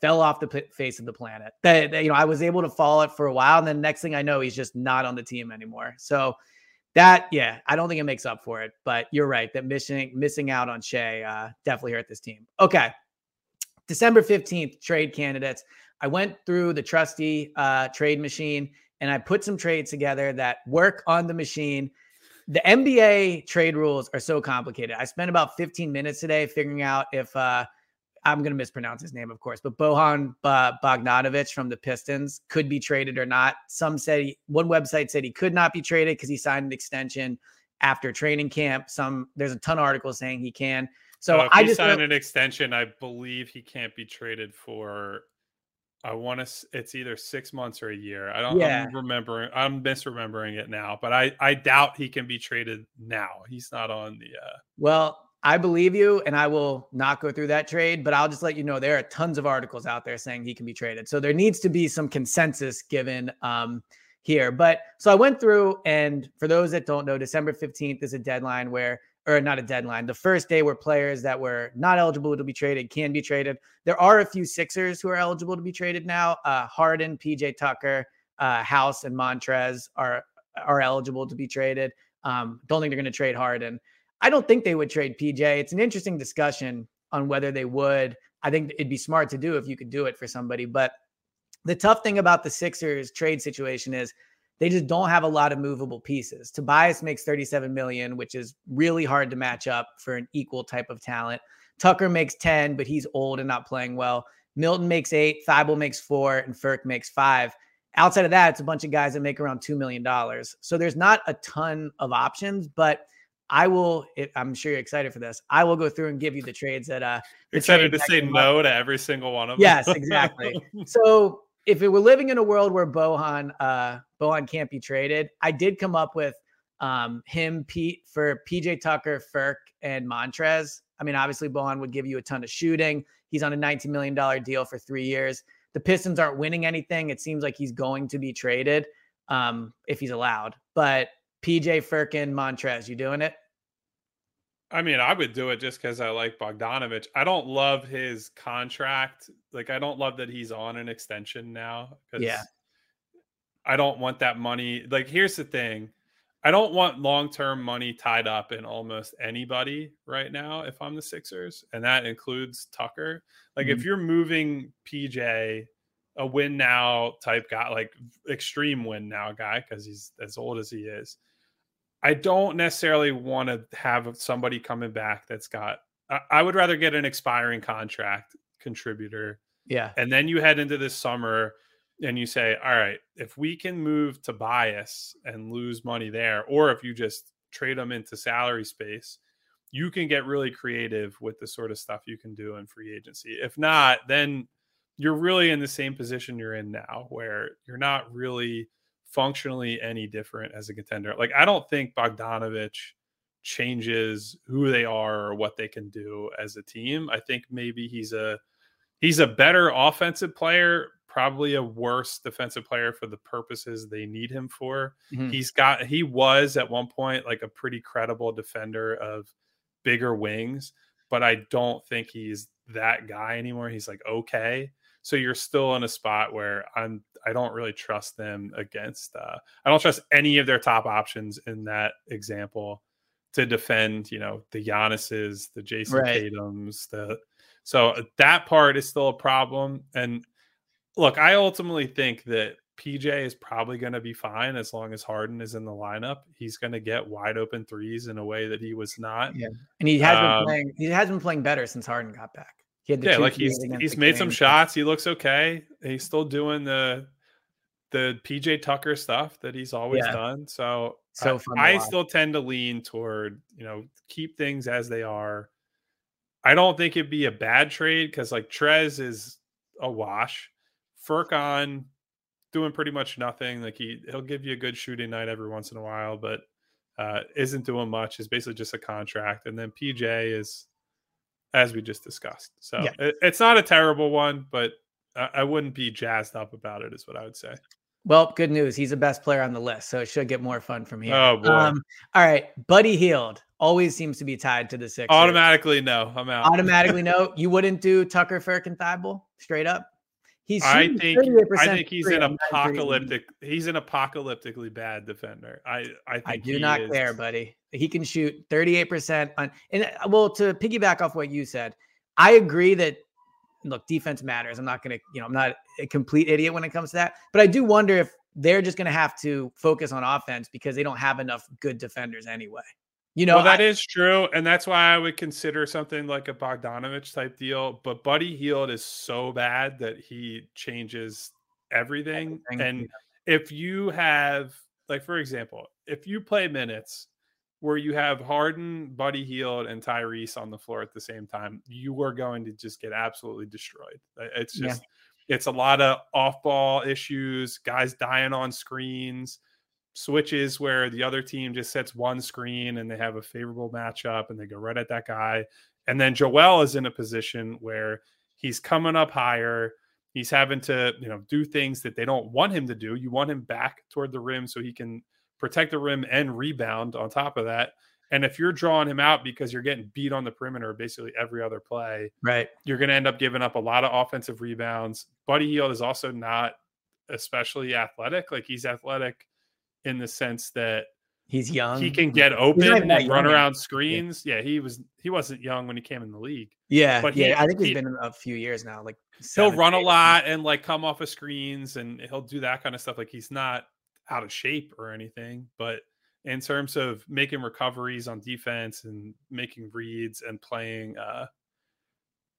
fell off the p- face of the planet. That, you know, I was able to follow it for a while, and then next thing I know, he's just not on the team anymore. So that, yeah, I don't think it makes up for it. But you're right that missing missing out on Shai uh, definitely hurt this team. Okay, December fifteenth, trade candidates. I went through the trusty uh, trade machine and I put some trades together that work on the machine. The NBA trade rules are so complicated. I spent about 15 minutes today figuring out if uh, I'm going to mispronounce his name, of course, but Bohan uh, Bogdanovich from the Pistons could be traded or not. Some said he, one website said he could not be traded because he signed an extension after training camp. Some there's a ton of articles saying he can. So if I he just signed an extension. I believe he can't be traded for. I want to. It's either six months or a year. I don't. Yeah. I'm remembering. I'm misremembering it now, but I I doubt he can be traded now. He's not on the. uh Well, I believe you, and I will not go through that trade, but I'll just let you know there are tons of articles out there saying he can be traded. So there needs to be some consensus given um, here. But so I went through, and for those that don't know, December 15th is a deadline where, or not a deadline, the first day where players that were not eligible to be traded can be traded. There are a few Sixers who are eligible to be traded now. Uh, Harden, PJ Tucker, uh, House, and Montrez are are eligible to be traded. Um, don't think they're going to trade Harden. I don't think they would trade PJ. It's an interesting discussion on whether they would. I think it'd be smart to do if you could do it for somebody. But the tough thing about the Sixers trade situation is they just don't have a lot of movable pieces. Tobias makes 37 million, which is really hard to match up for an equal type of talent. Tucker makes 10, but he's old and not playing well. Melton makes eight, Thybulle makes four, and Furk makes five. Outside of that, it's a bunch of guys that make around $2 million. So there's not a ton of options, but I will, it, I'm sure you're excited for this. I will go through and give you the trades that, uh, excited to say up. no to every single one of them. Yes, exactly. so if it were living in a world where Bohan uh Bohan can't be traded, I did come up with um him Pete for PJ Tucker, Furk, and Montrez. I mean, obviously Bohan would give you a ton of shooting. He's on a $19 million deal for three years. The Pistons aren't winning anything. It seems like he's going to be traded um if he's allowed. But PJ Furkan, Montrez, you doing it? I mean, I would do it just because I like Bogdanovich. I don't love his contract. Like, I don't love that he's on an extension now. Yeah. I don't want that money. Like, here's the thing I don't want long term money tied up in almost anybody right now if I'm the Sixers, and that includes Tucker. Like, if mm-hmm. you're moving PJ, a win now type guy, like extreme win now guy, because he's as old as he is. I don't necessarily want to have somebody coming back that's got. I, I would rather get an expiring contract contributor, Yeah. and then you head into this summer and you say, "All right, if we can move Tobias and lose money there, or if you just trade them into salary space, you can get really creative with the sort of stuff you can do in free agency. If not, then you're really in the same position you're in now, where you're not really." Functionally any different as a contender. Like I don't think Bogdanovich changes who they are or what they can do as a team. I think maybe he's a he's a better offensive player, probably a worse defensive player for the purposes they need him for. Mhm. He's got he was at one point like a pretty credible defender of bigger wings, but I don't think he's that guy anymore. He's like okay. So you're still in a spot where I'm I don't really trust them against uh I don't trust any of their top options in that example to defend, you know, the Giannis's, the Jason Right. Tatum's, the so that part is still a problem. And look, I ultimately think that PJ is probably going to be fine as long as Harden is in the lineup. He's going to get wide open threes in a way that he was not. Yeah, and he has Um, been playing. He has been playing better since Harden got back. He had the Yeah, like he's he's made some shots. He looks okay. He's still doing the the PJ Tucker stuff that he's always Yeah. done. So, So I- I, still tend to lean toward you know keep things as they are. I don't think it'd be a bad trade because like Trez is a wash. Furkan doing pretty much nothing. Like he he'll give you a good shooting night every once in a while, but uh, isn't doing much. Is basically just a contract, and then PJ is as we just discussed. So Yeah. it, it's not a terrible one, but I, I wouldn't be jazzed up about it. Is what I would say. Well, good news. He's the best player on the list, so it should get more fun from here. Oh, boy. all right, Buddy Hield always seems to be tied to the Sixers. Automatically, no, I'm out. Automatically, no. You wouldn't do Tucker Furkan Thybulle straight up. He's I think I think he's an on nine threes. apocalyptic. He's an apocalyptically bad defender. I I think I do not is- care, buddy. He can shoot 38% on and uh, well to piggyback off what you said. I agree that look, defense matters. I'm not going to, you know, I'm not a complete idiot when it comes to that, but I do wonder if they're just going to have to focus on offense because they don't have enough good defenders anyway. You know, well, that I- is true, and that's why I would consider something like a Bogdanovich type deal. But Buddy Hield is so bad that he changes everything. Everything, And if you have, like, for example, if you play minutes where you have Harden, Buddy Hield, and Tyrese on the floor at the same time, you are going to just get absolutely destroyed. It's Yeah. just, it's a lot of off-ball issues, guys dying on screens switches where the other team just sets one screen and they have a favorable matchup and they go right at that guy. And then Joel is in a position where he's coming up higher. He's having to, you know, do things that they don't want him to do. You want him back toward the rim so he can protect the rim and rebound on top of that. And if you're drawing him out because you're getting beat on the perimeter basically every other play, right. you're going to end up giving up a lot of offensive rebounds. Buddy Hield is also not especially athletic. Like he's athletic in the sense that He's young. he can get open and run young around screens. Yeah. he was he wasn't young when he came in the league. Yeah, but yeah. he- I think he's he- been a few years now. Like He'll seven, run a lot and like come off of screens and he'll do that kind of stuff. Like he's not out of shape or anything, but in terms of making recoveries on defense and making reads and playing uh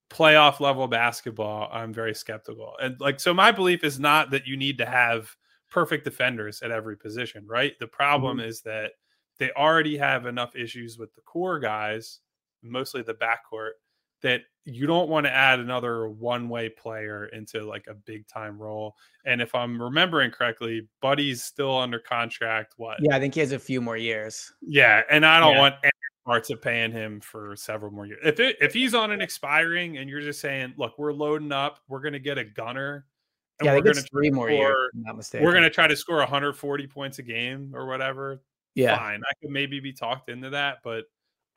playoff level basketball, I'm very skeptical. And like so my belief is not that you need to have perfect defenders at every position, right? The problem is that they already have enough issues with the core guys, mostly the backcourt, that you don't want to add another one-way player into like a big time role. And if I'm remembering correctly, Buddy's still under contract. What? Yeah, I think he has a few more years. Yeah, and I don't Yeah. want any parts of paying him for several more years. If it, if he's on an expiring and you're just saying, look, we're loading up, we're gonna get a gunner, and Yeah, we're gonna three more years. score- I'm not mistaken. we're gonna try to score 140 points a game or whatever. yeah. Fine, I could maybe be talked into that, but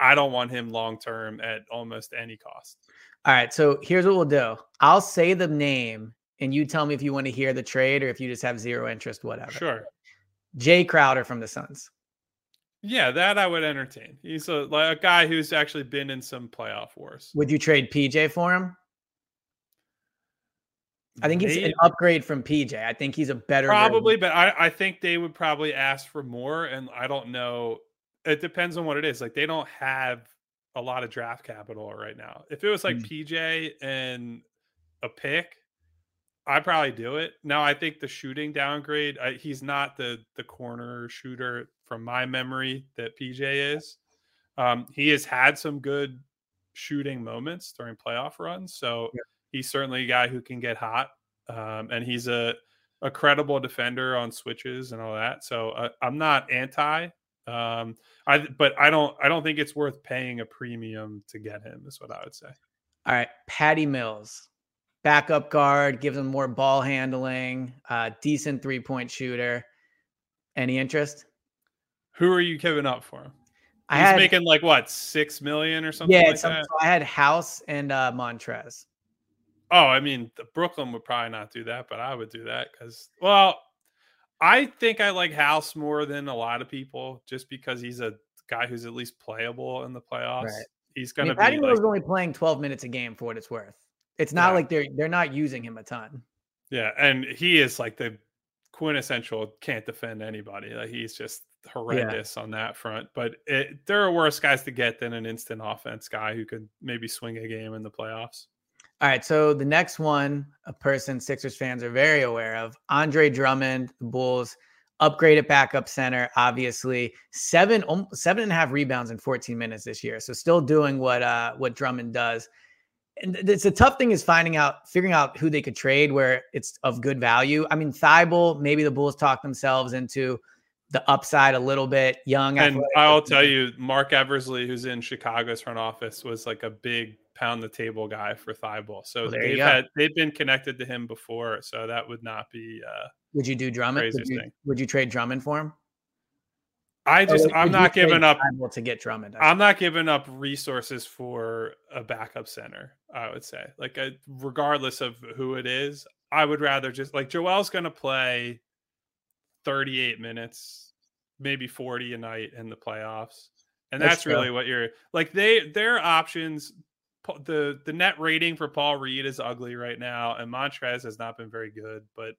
I don't want him long term at almost any cost. All right. So here's what we'll do. I'll say the name, and you tell me if you want to hear the trade or if you just have zero interest, whatever. Sure. Jay Crowder from the Suns. Yeah, that I would entertain. He's a like a guy who's actually been in some playoff wars. Would you trade PJ for him? I think he's an upgrade from PJ. I think he's a better version. probably, but I, I think they would probably ask for more, and I don't know. It depends on what it is. Like they don't have a lot of draft capital right now. If it was like Mm. PJ and a pick, I'd probably do it. Now I think the shooting downgrade. I, he's not the the corner shooter from my memory that PJ is. Um, he has had some good shooting moments during playoff runs, so he's certainly a guy who can get hot, um, and he's a a credible defender on switches and all that. So uh, I'm not anti. Um, I but I don't I don't think it's worth paying a premium to get him. Is what I would say. All right. Patty Mills, backup guard, gives him more ball handling, uh, decent three point shooter. Any interest? Who are you giving up for him? I He's had, making like what six million or something yeah, like some- that. so I had House and uh, Montrez. Oh, I mean, the Brooklyn would probably not do that, but I would do that because, well, I think I like House more than a lot of people just because he's a guy who's at least playable in the playoffs. Right. He's going mean, to Patty be Mills like, only playing 12 minutes a game for what it's worth. It's not Yeah. like they're they're not using him a ton. yeah, and he is like the quintessential can't defend anybody. Like he's just horrendous yeah. on that front. But it, there are worse guys to get than an instant offense guy who could maybe swing a game in the playoffs. All right. So the next one, a person Sixers fans are very aware of, Andre Drummond, the Bulls upgraded backup center, obviously seven seven and a half rebounds in 14 minutes this year. So still doing what uh what Drummond does. And it's a tough thing is finding out, figuring out who they could trade where it's of good value. I mean, Thybulle, maybe the Bulls talk themselves into the upside a little bit. Young, and I'll tell you, Marc Eversley, who's in Chicago's front office, was like a big pound the table guy for Thybulle. So well, they've had they've been connected to him before. So that would not be. uh Would you do Drummond? Would you, would you, trade Drummond for him? I just would, I'm would not giving up to get Drummond. I'm not giving up resources for a backup center. I would say, like, a, regardless of who it is, I would rather just like Joel's going to play 38 minutes, maybe 40 a night in the playoffs. And that's, that's really what you're like they their options the the net rating for Paul Reed is ugly right now and Montrezl has not been very good, but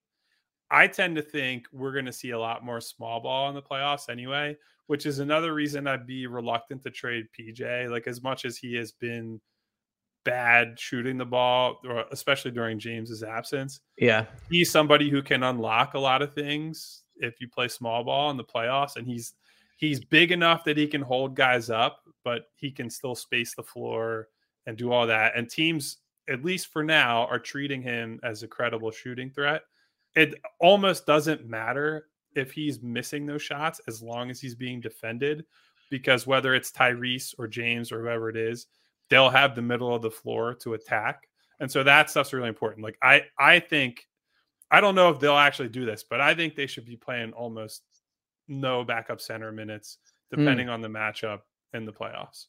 I tend to think we're going to see a lot more small ball in the playoffs anyway, which is another reason I'd be reluctant to trade PJ like as much as he has been bad shooting the ball, especially during James's absence. Yeah. He's somebody who can unlock a lot of things if you play small ball in the playoffs and he's he's big enough that he can hold guys up, but he can still space the floor and do all that. And teams, at least for now, are treating him as a credible shooting threat. It almost doesn't matter if he's missing those shots as long as he's being defended, because whether it's Tyrese or James or whoever it is, they'll have the middle of the floor to attack. And so that stuff's really important. Like I I think I don't know if they'll actually do this, but I think they should be playing almost no backup center minutes hmm. depending mm. on the matchup in the playoffs.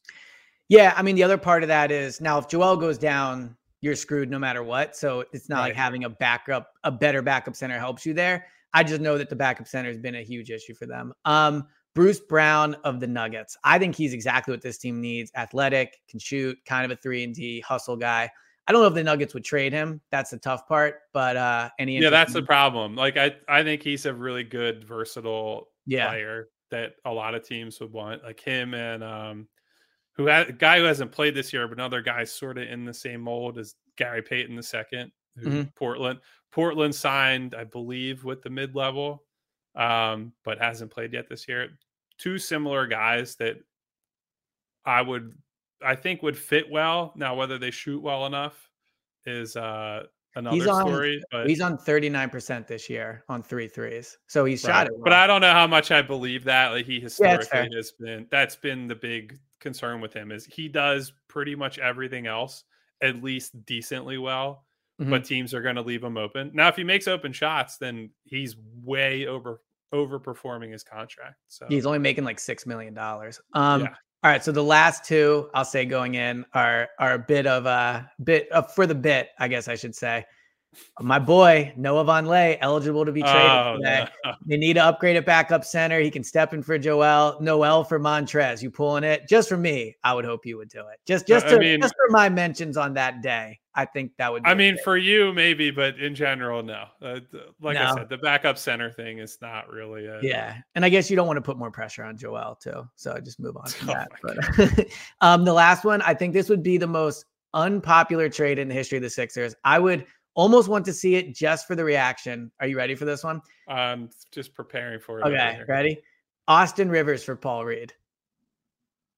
Yeah, I mean the other part of that is now if Joel goes down, you're screwed no matter what. So it's not right. like having a backup, a better backup center helps you there. I just know that the backup center has been a huge issue for them. Um, Bruce Brown of the Nuggets. I think he's exactly what this team needs. Athletic, can shoot, kind of a three and D hustle guy. I don't know if the Nuggets would trade him. That's the tough part. But uh any Yeah, that's the problem. Like I I think he's a really good versatile yeah. player that a lot of teams would want. Like him and um who a guy who hasn't played this year, but another guy sort of in the same mold as Gary Payton the second, mm-hmm. Portland. Portland signed, I believe, with the mid level, um, but hasn't played yet this year. Two similar guys that I would, I think, would fit well. Now, whether they shoot well enough is uh, another he's on, story. But he's on 39% this year on three threes. So he's right. shot it. Well. But I don't know how much I believe that. Like he historically yeah, has been that's been the big concern with him is he does pretty much everything else at least decently well, mm-hmm. but teams are going to leave him open. Now, if he makes open shots, then he's way over overperforming his contract. So he's only making like six million dollars. Um, yeah. All right, so the last two I'll say going in are are a bit of a bit of, for the bit, I guess I should say. My boy Noah Vonleh eligible to be traded oh. No. They need to upgrade a backup center. He can step in for Joel. Noel for Montrezl. You pulling it? Just for me, I would hope you would do it. Just just to, I mean, just for my mentions on that day. I think that would. Be I mean, for you maybe, but in general, no. Uh, like no. I said, the backup center thing is not really. A... Yeah, and I guess you don't want to put more pressure on Joel too. So just move on from oh that. But um, the last one, I think this would be the most unpopular trade in the history of the Sixers. I would Almost want to see it just for the reaction. Are you ready for this one? I'm just preparing for it. Okay, ready? Austin Rivers for Paul Reed.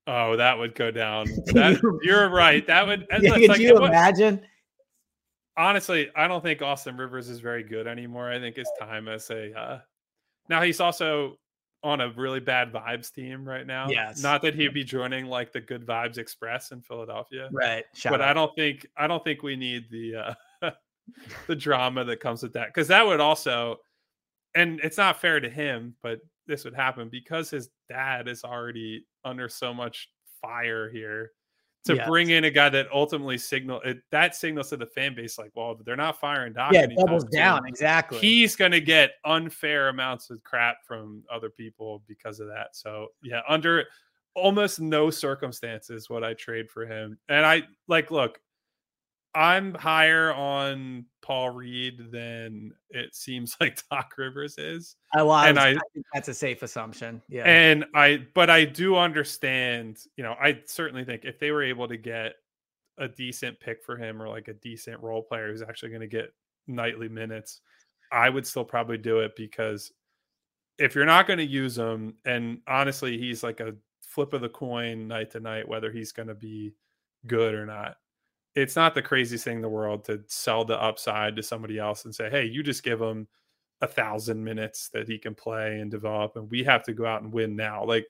Oh, that would go down. That, you're right. That would. Could like, you imagine? honestly, I don't think Austin Rivers is very good anymore. I think it's time as a. Uh, now he's also on a really bad vibes team right now. Yes. Not that he'd be joining like the Good Vibes Express in Philadelphia. Right. Shout but out. I don't think I don't think we need the uh the drama that comes with that because that would also and it's not fair to him but this would happen because his dad is already under so much fire here to yes. bring in a guy that ultimately signal it, that signals to the fan base like well they're not firing Doc yeah doubles down exactly he's going to get unfair amounts of crap from other people because of that so yeah under almost no circumstances would I trade for him and I like look I'm higher on Paul Reed than it seems like Doc Rivers is. I, I and I- I think that's a safe assumption. Yeah. And I, but I do understand, you know, I certainly think if they were able to get a decent pick for him or like a decent role player who's actually going to get nightly minutes, I would still probably do it because if you're not going to use him, and honestly, he's like a flip of the coin night to night, whether he's going to be good or not. It's not the craziest thing in the world to sell the upside to somebody else and say, hey, you just give him a thousand minutes that he can play and develop, and we have to go out and win now. Like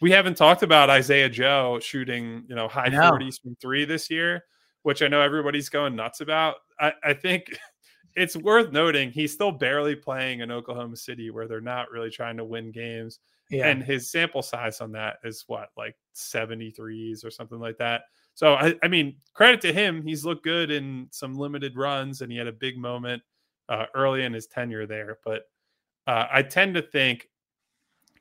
we haven't talked about Isaiah Joe shooting, you know, high forties from three this year, which I know everybody's going nuts about. I, I think it's worth noting he's still barely playing in Oklahoma City where they're not really trying to win games. yeah. And his sample size on that is what, like 73s or something like that. So I, I mean, credit to him. He's looked good in some limited runs and he had a big moment uh, early in his tenure there. But uh, I tend to think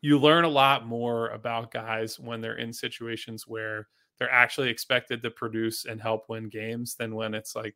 you learn a lot more about guys when they're in situations where they're actually expected to produce and help win games than when it's like,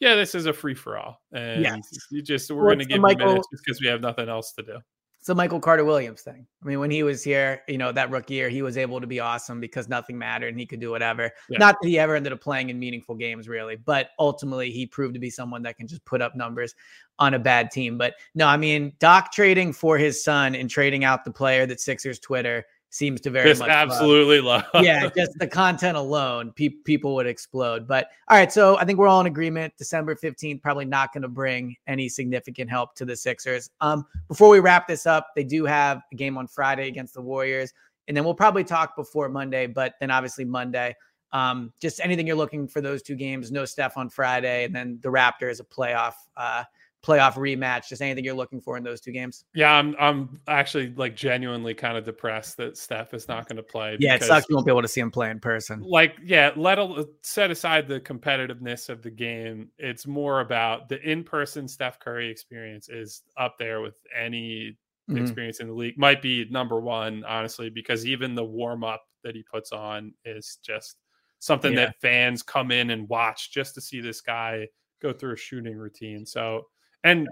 yeah, this is a free for all, and Yes. you just we're Well, going to give Michael- him minutes just because we have nothing else to do. It's the Michael Carter Williams thing. I mean, when he was here, you know, that rookie year, he was able to be awesome because nothing mattered and he could do whatever. Yeah. Not that he ever ended up playing in meaningful games, really, but ultimately he proved to be someone that can just put up numbers on a bad team. But no, I mean, Doc trading for his son and trading out the player that Sixers Twitter seems to very Just much love. absolutely love. yeah, just the content alone, pe- people would explode. But all right, so I think we're all in agreement. December 15th, probably not going to bring any significant help to the Sixers. Um, before we wrap this up, they do have a game on Friday against the Warriors. And then we'll probably talk before Monday, but then obviously Monday. Um, just anything you're looking for those two games. No Steph on Friday, and then the Raptors a playoff uh playoff rematch. Just anything you're looking for in those two games. Yeah, I'm I'm actually like genuinely kind of depressed that Steph is not going to play. Yeah, it sucks you won't be able to see him play in person. Like, yeah, let al- set aside the competitiveness of the game. It's more about the in-person Steph Curry experience is up there with any Mhm. experience in the league. Might be number one, honestly, because even the warm up that he puts on is just something Yeah. that fans come in and watch just to see this guy go through a shooting routine. So, and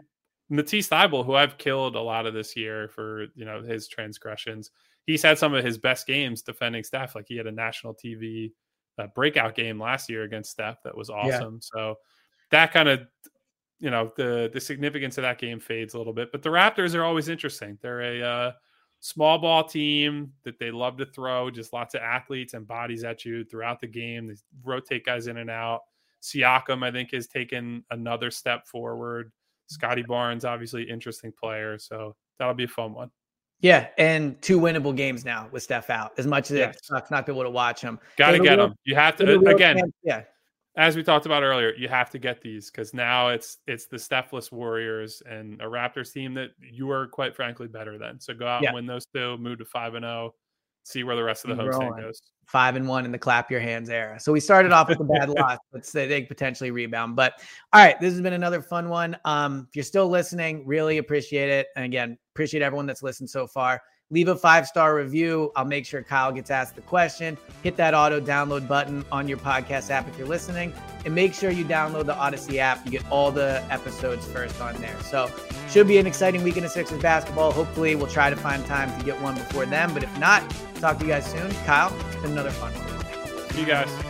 Matisse Thybulle, who I've killed a lot of this year for you know his transgressions, he's had some of his best games defending Steph. Like he had a national TV uh, breakout game last year against Steph that was awesome. So that kind of you know the the significance of that game fades a little bit. But the Raptors are always interesting. They're a uh, small ball team that they love to throw, just lots of athletes and bodies at you throughout the game. They rotate guys in and out. Siakam, I think, has taken another step forward. Scottie Barnes, obviously interesting player, so that'll be a fun one. Yeah, and two winnable games now with Steph out. As much as Yes. it sucks not to be able to watch him, Got to get them. You have to uh, again, fans- yeah, as we talked about earlier. You have to get these because now it's it's the Stephless Warriors and a Raptors team that you are quite frankly better than. So go out Yeah. and win those two. Move to five and zero. See where the rest of the homestand goes. five and one in the clap your hands era. So we started off with a bad loss, but they they potentially rebound. But all right, this has been another fun one. Um, if you're still listening, really appreciate it. And again, appreciate everyone that's listened so far. Leave a five star review. I'll make sure Kyle gets asked the question. Hit that auto download button on your podcast app if you're listening, and make sure you download the Audacy app. You get all the episodes first on there. So should be an exciting weekend of Sixers basketball. Hopefully, we'll try to find time to get one before then. But if not, talk to you guys soon. Kyle, it's been another fun one. See you guys.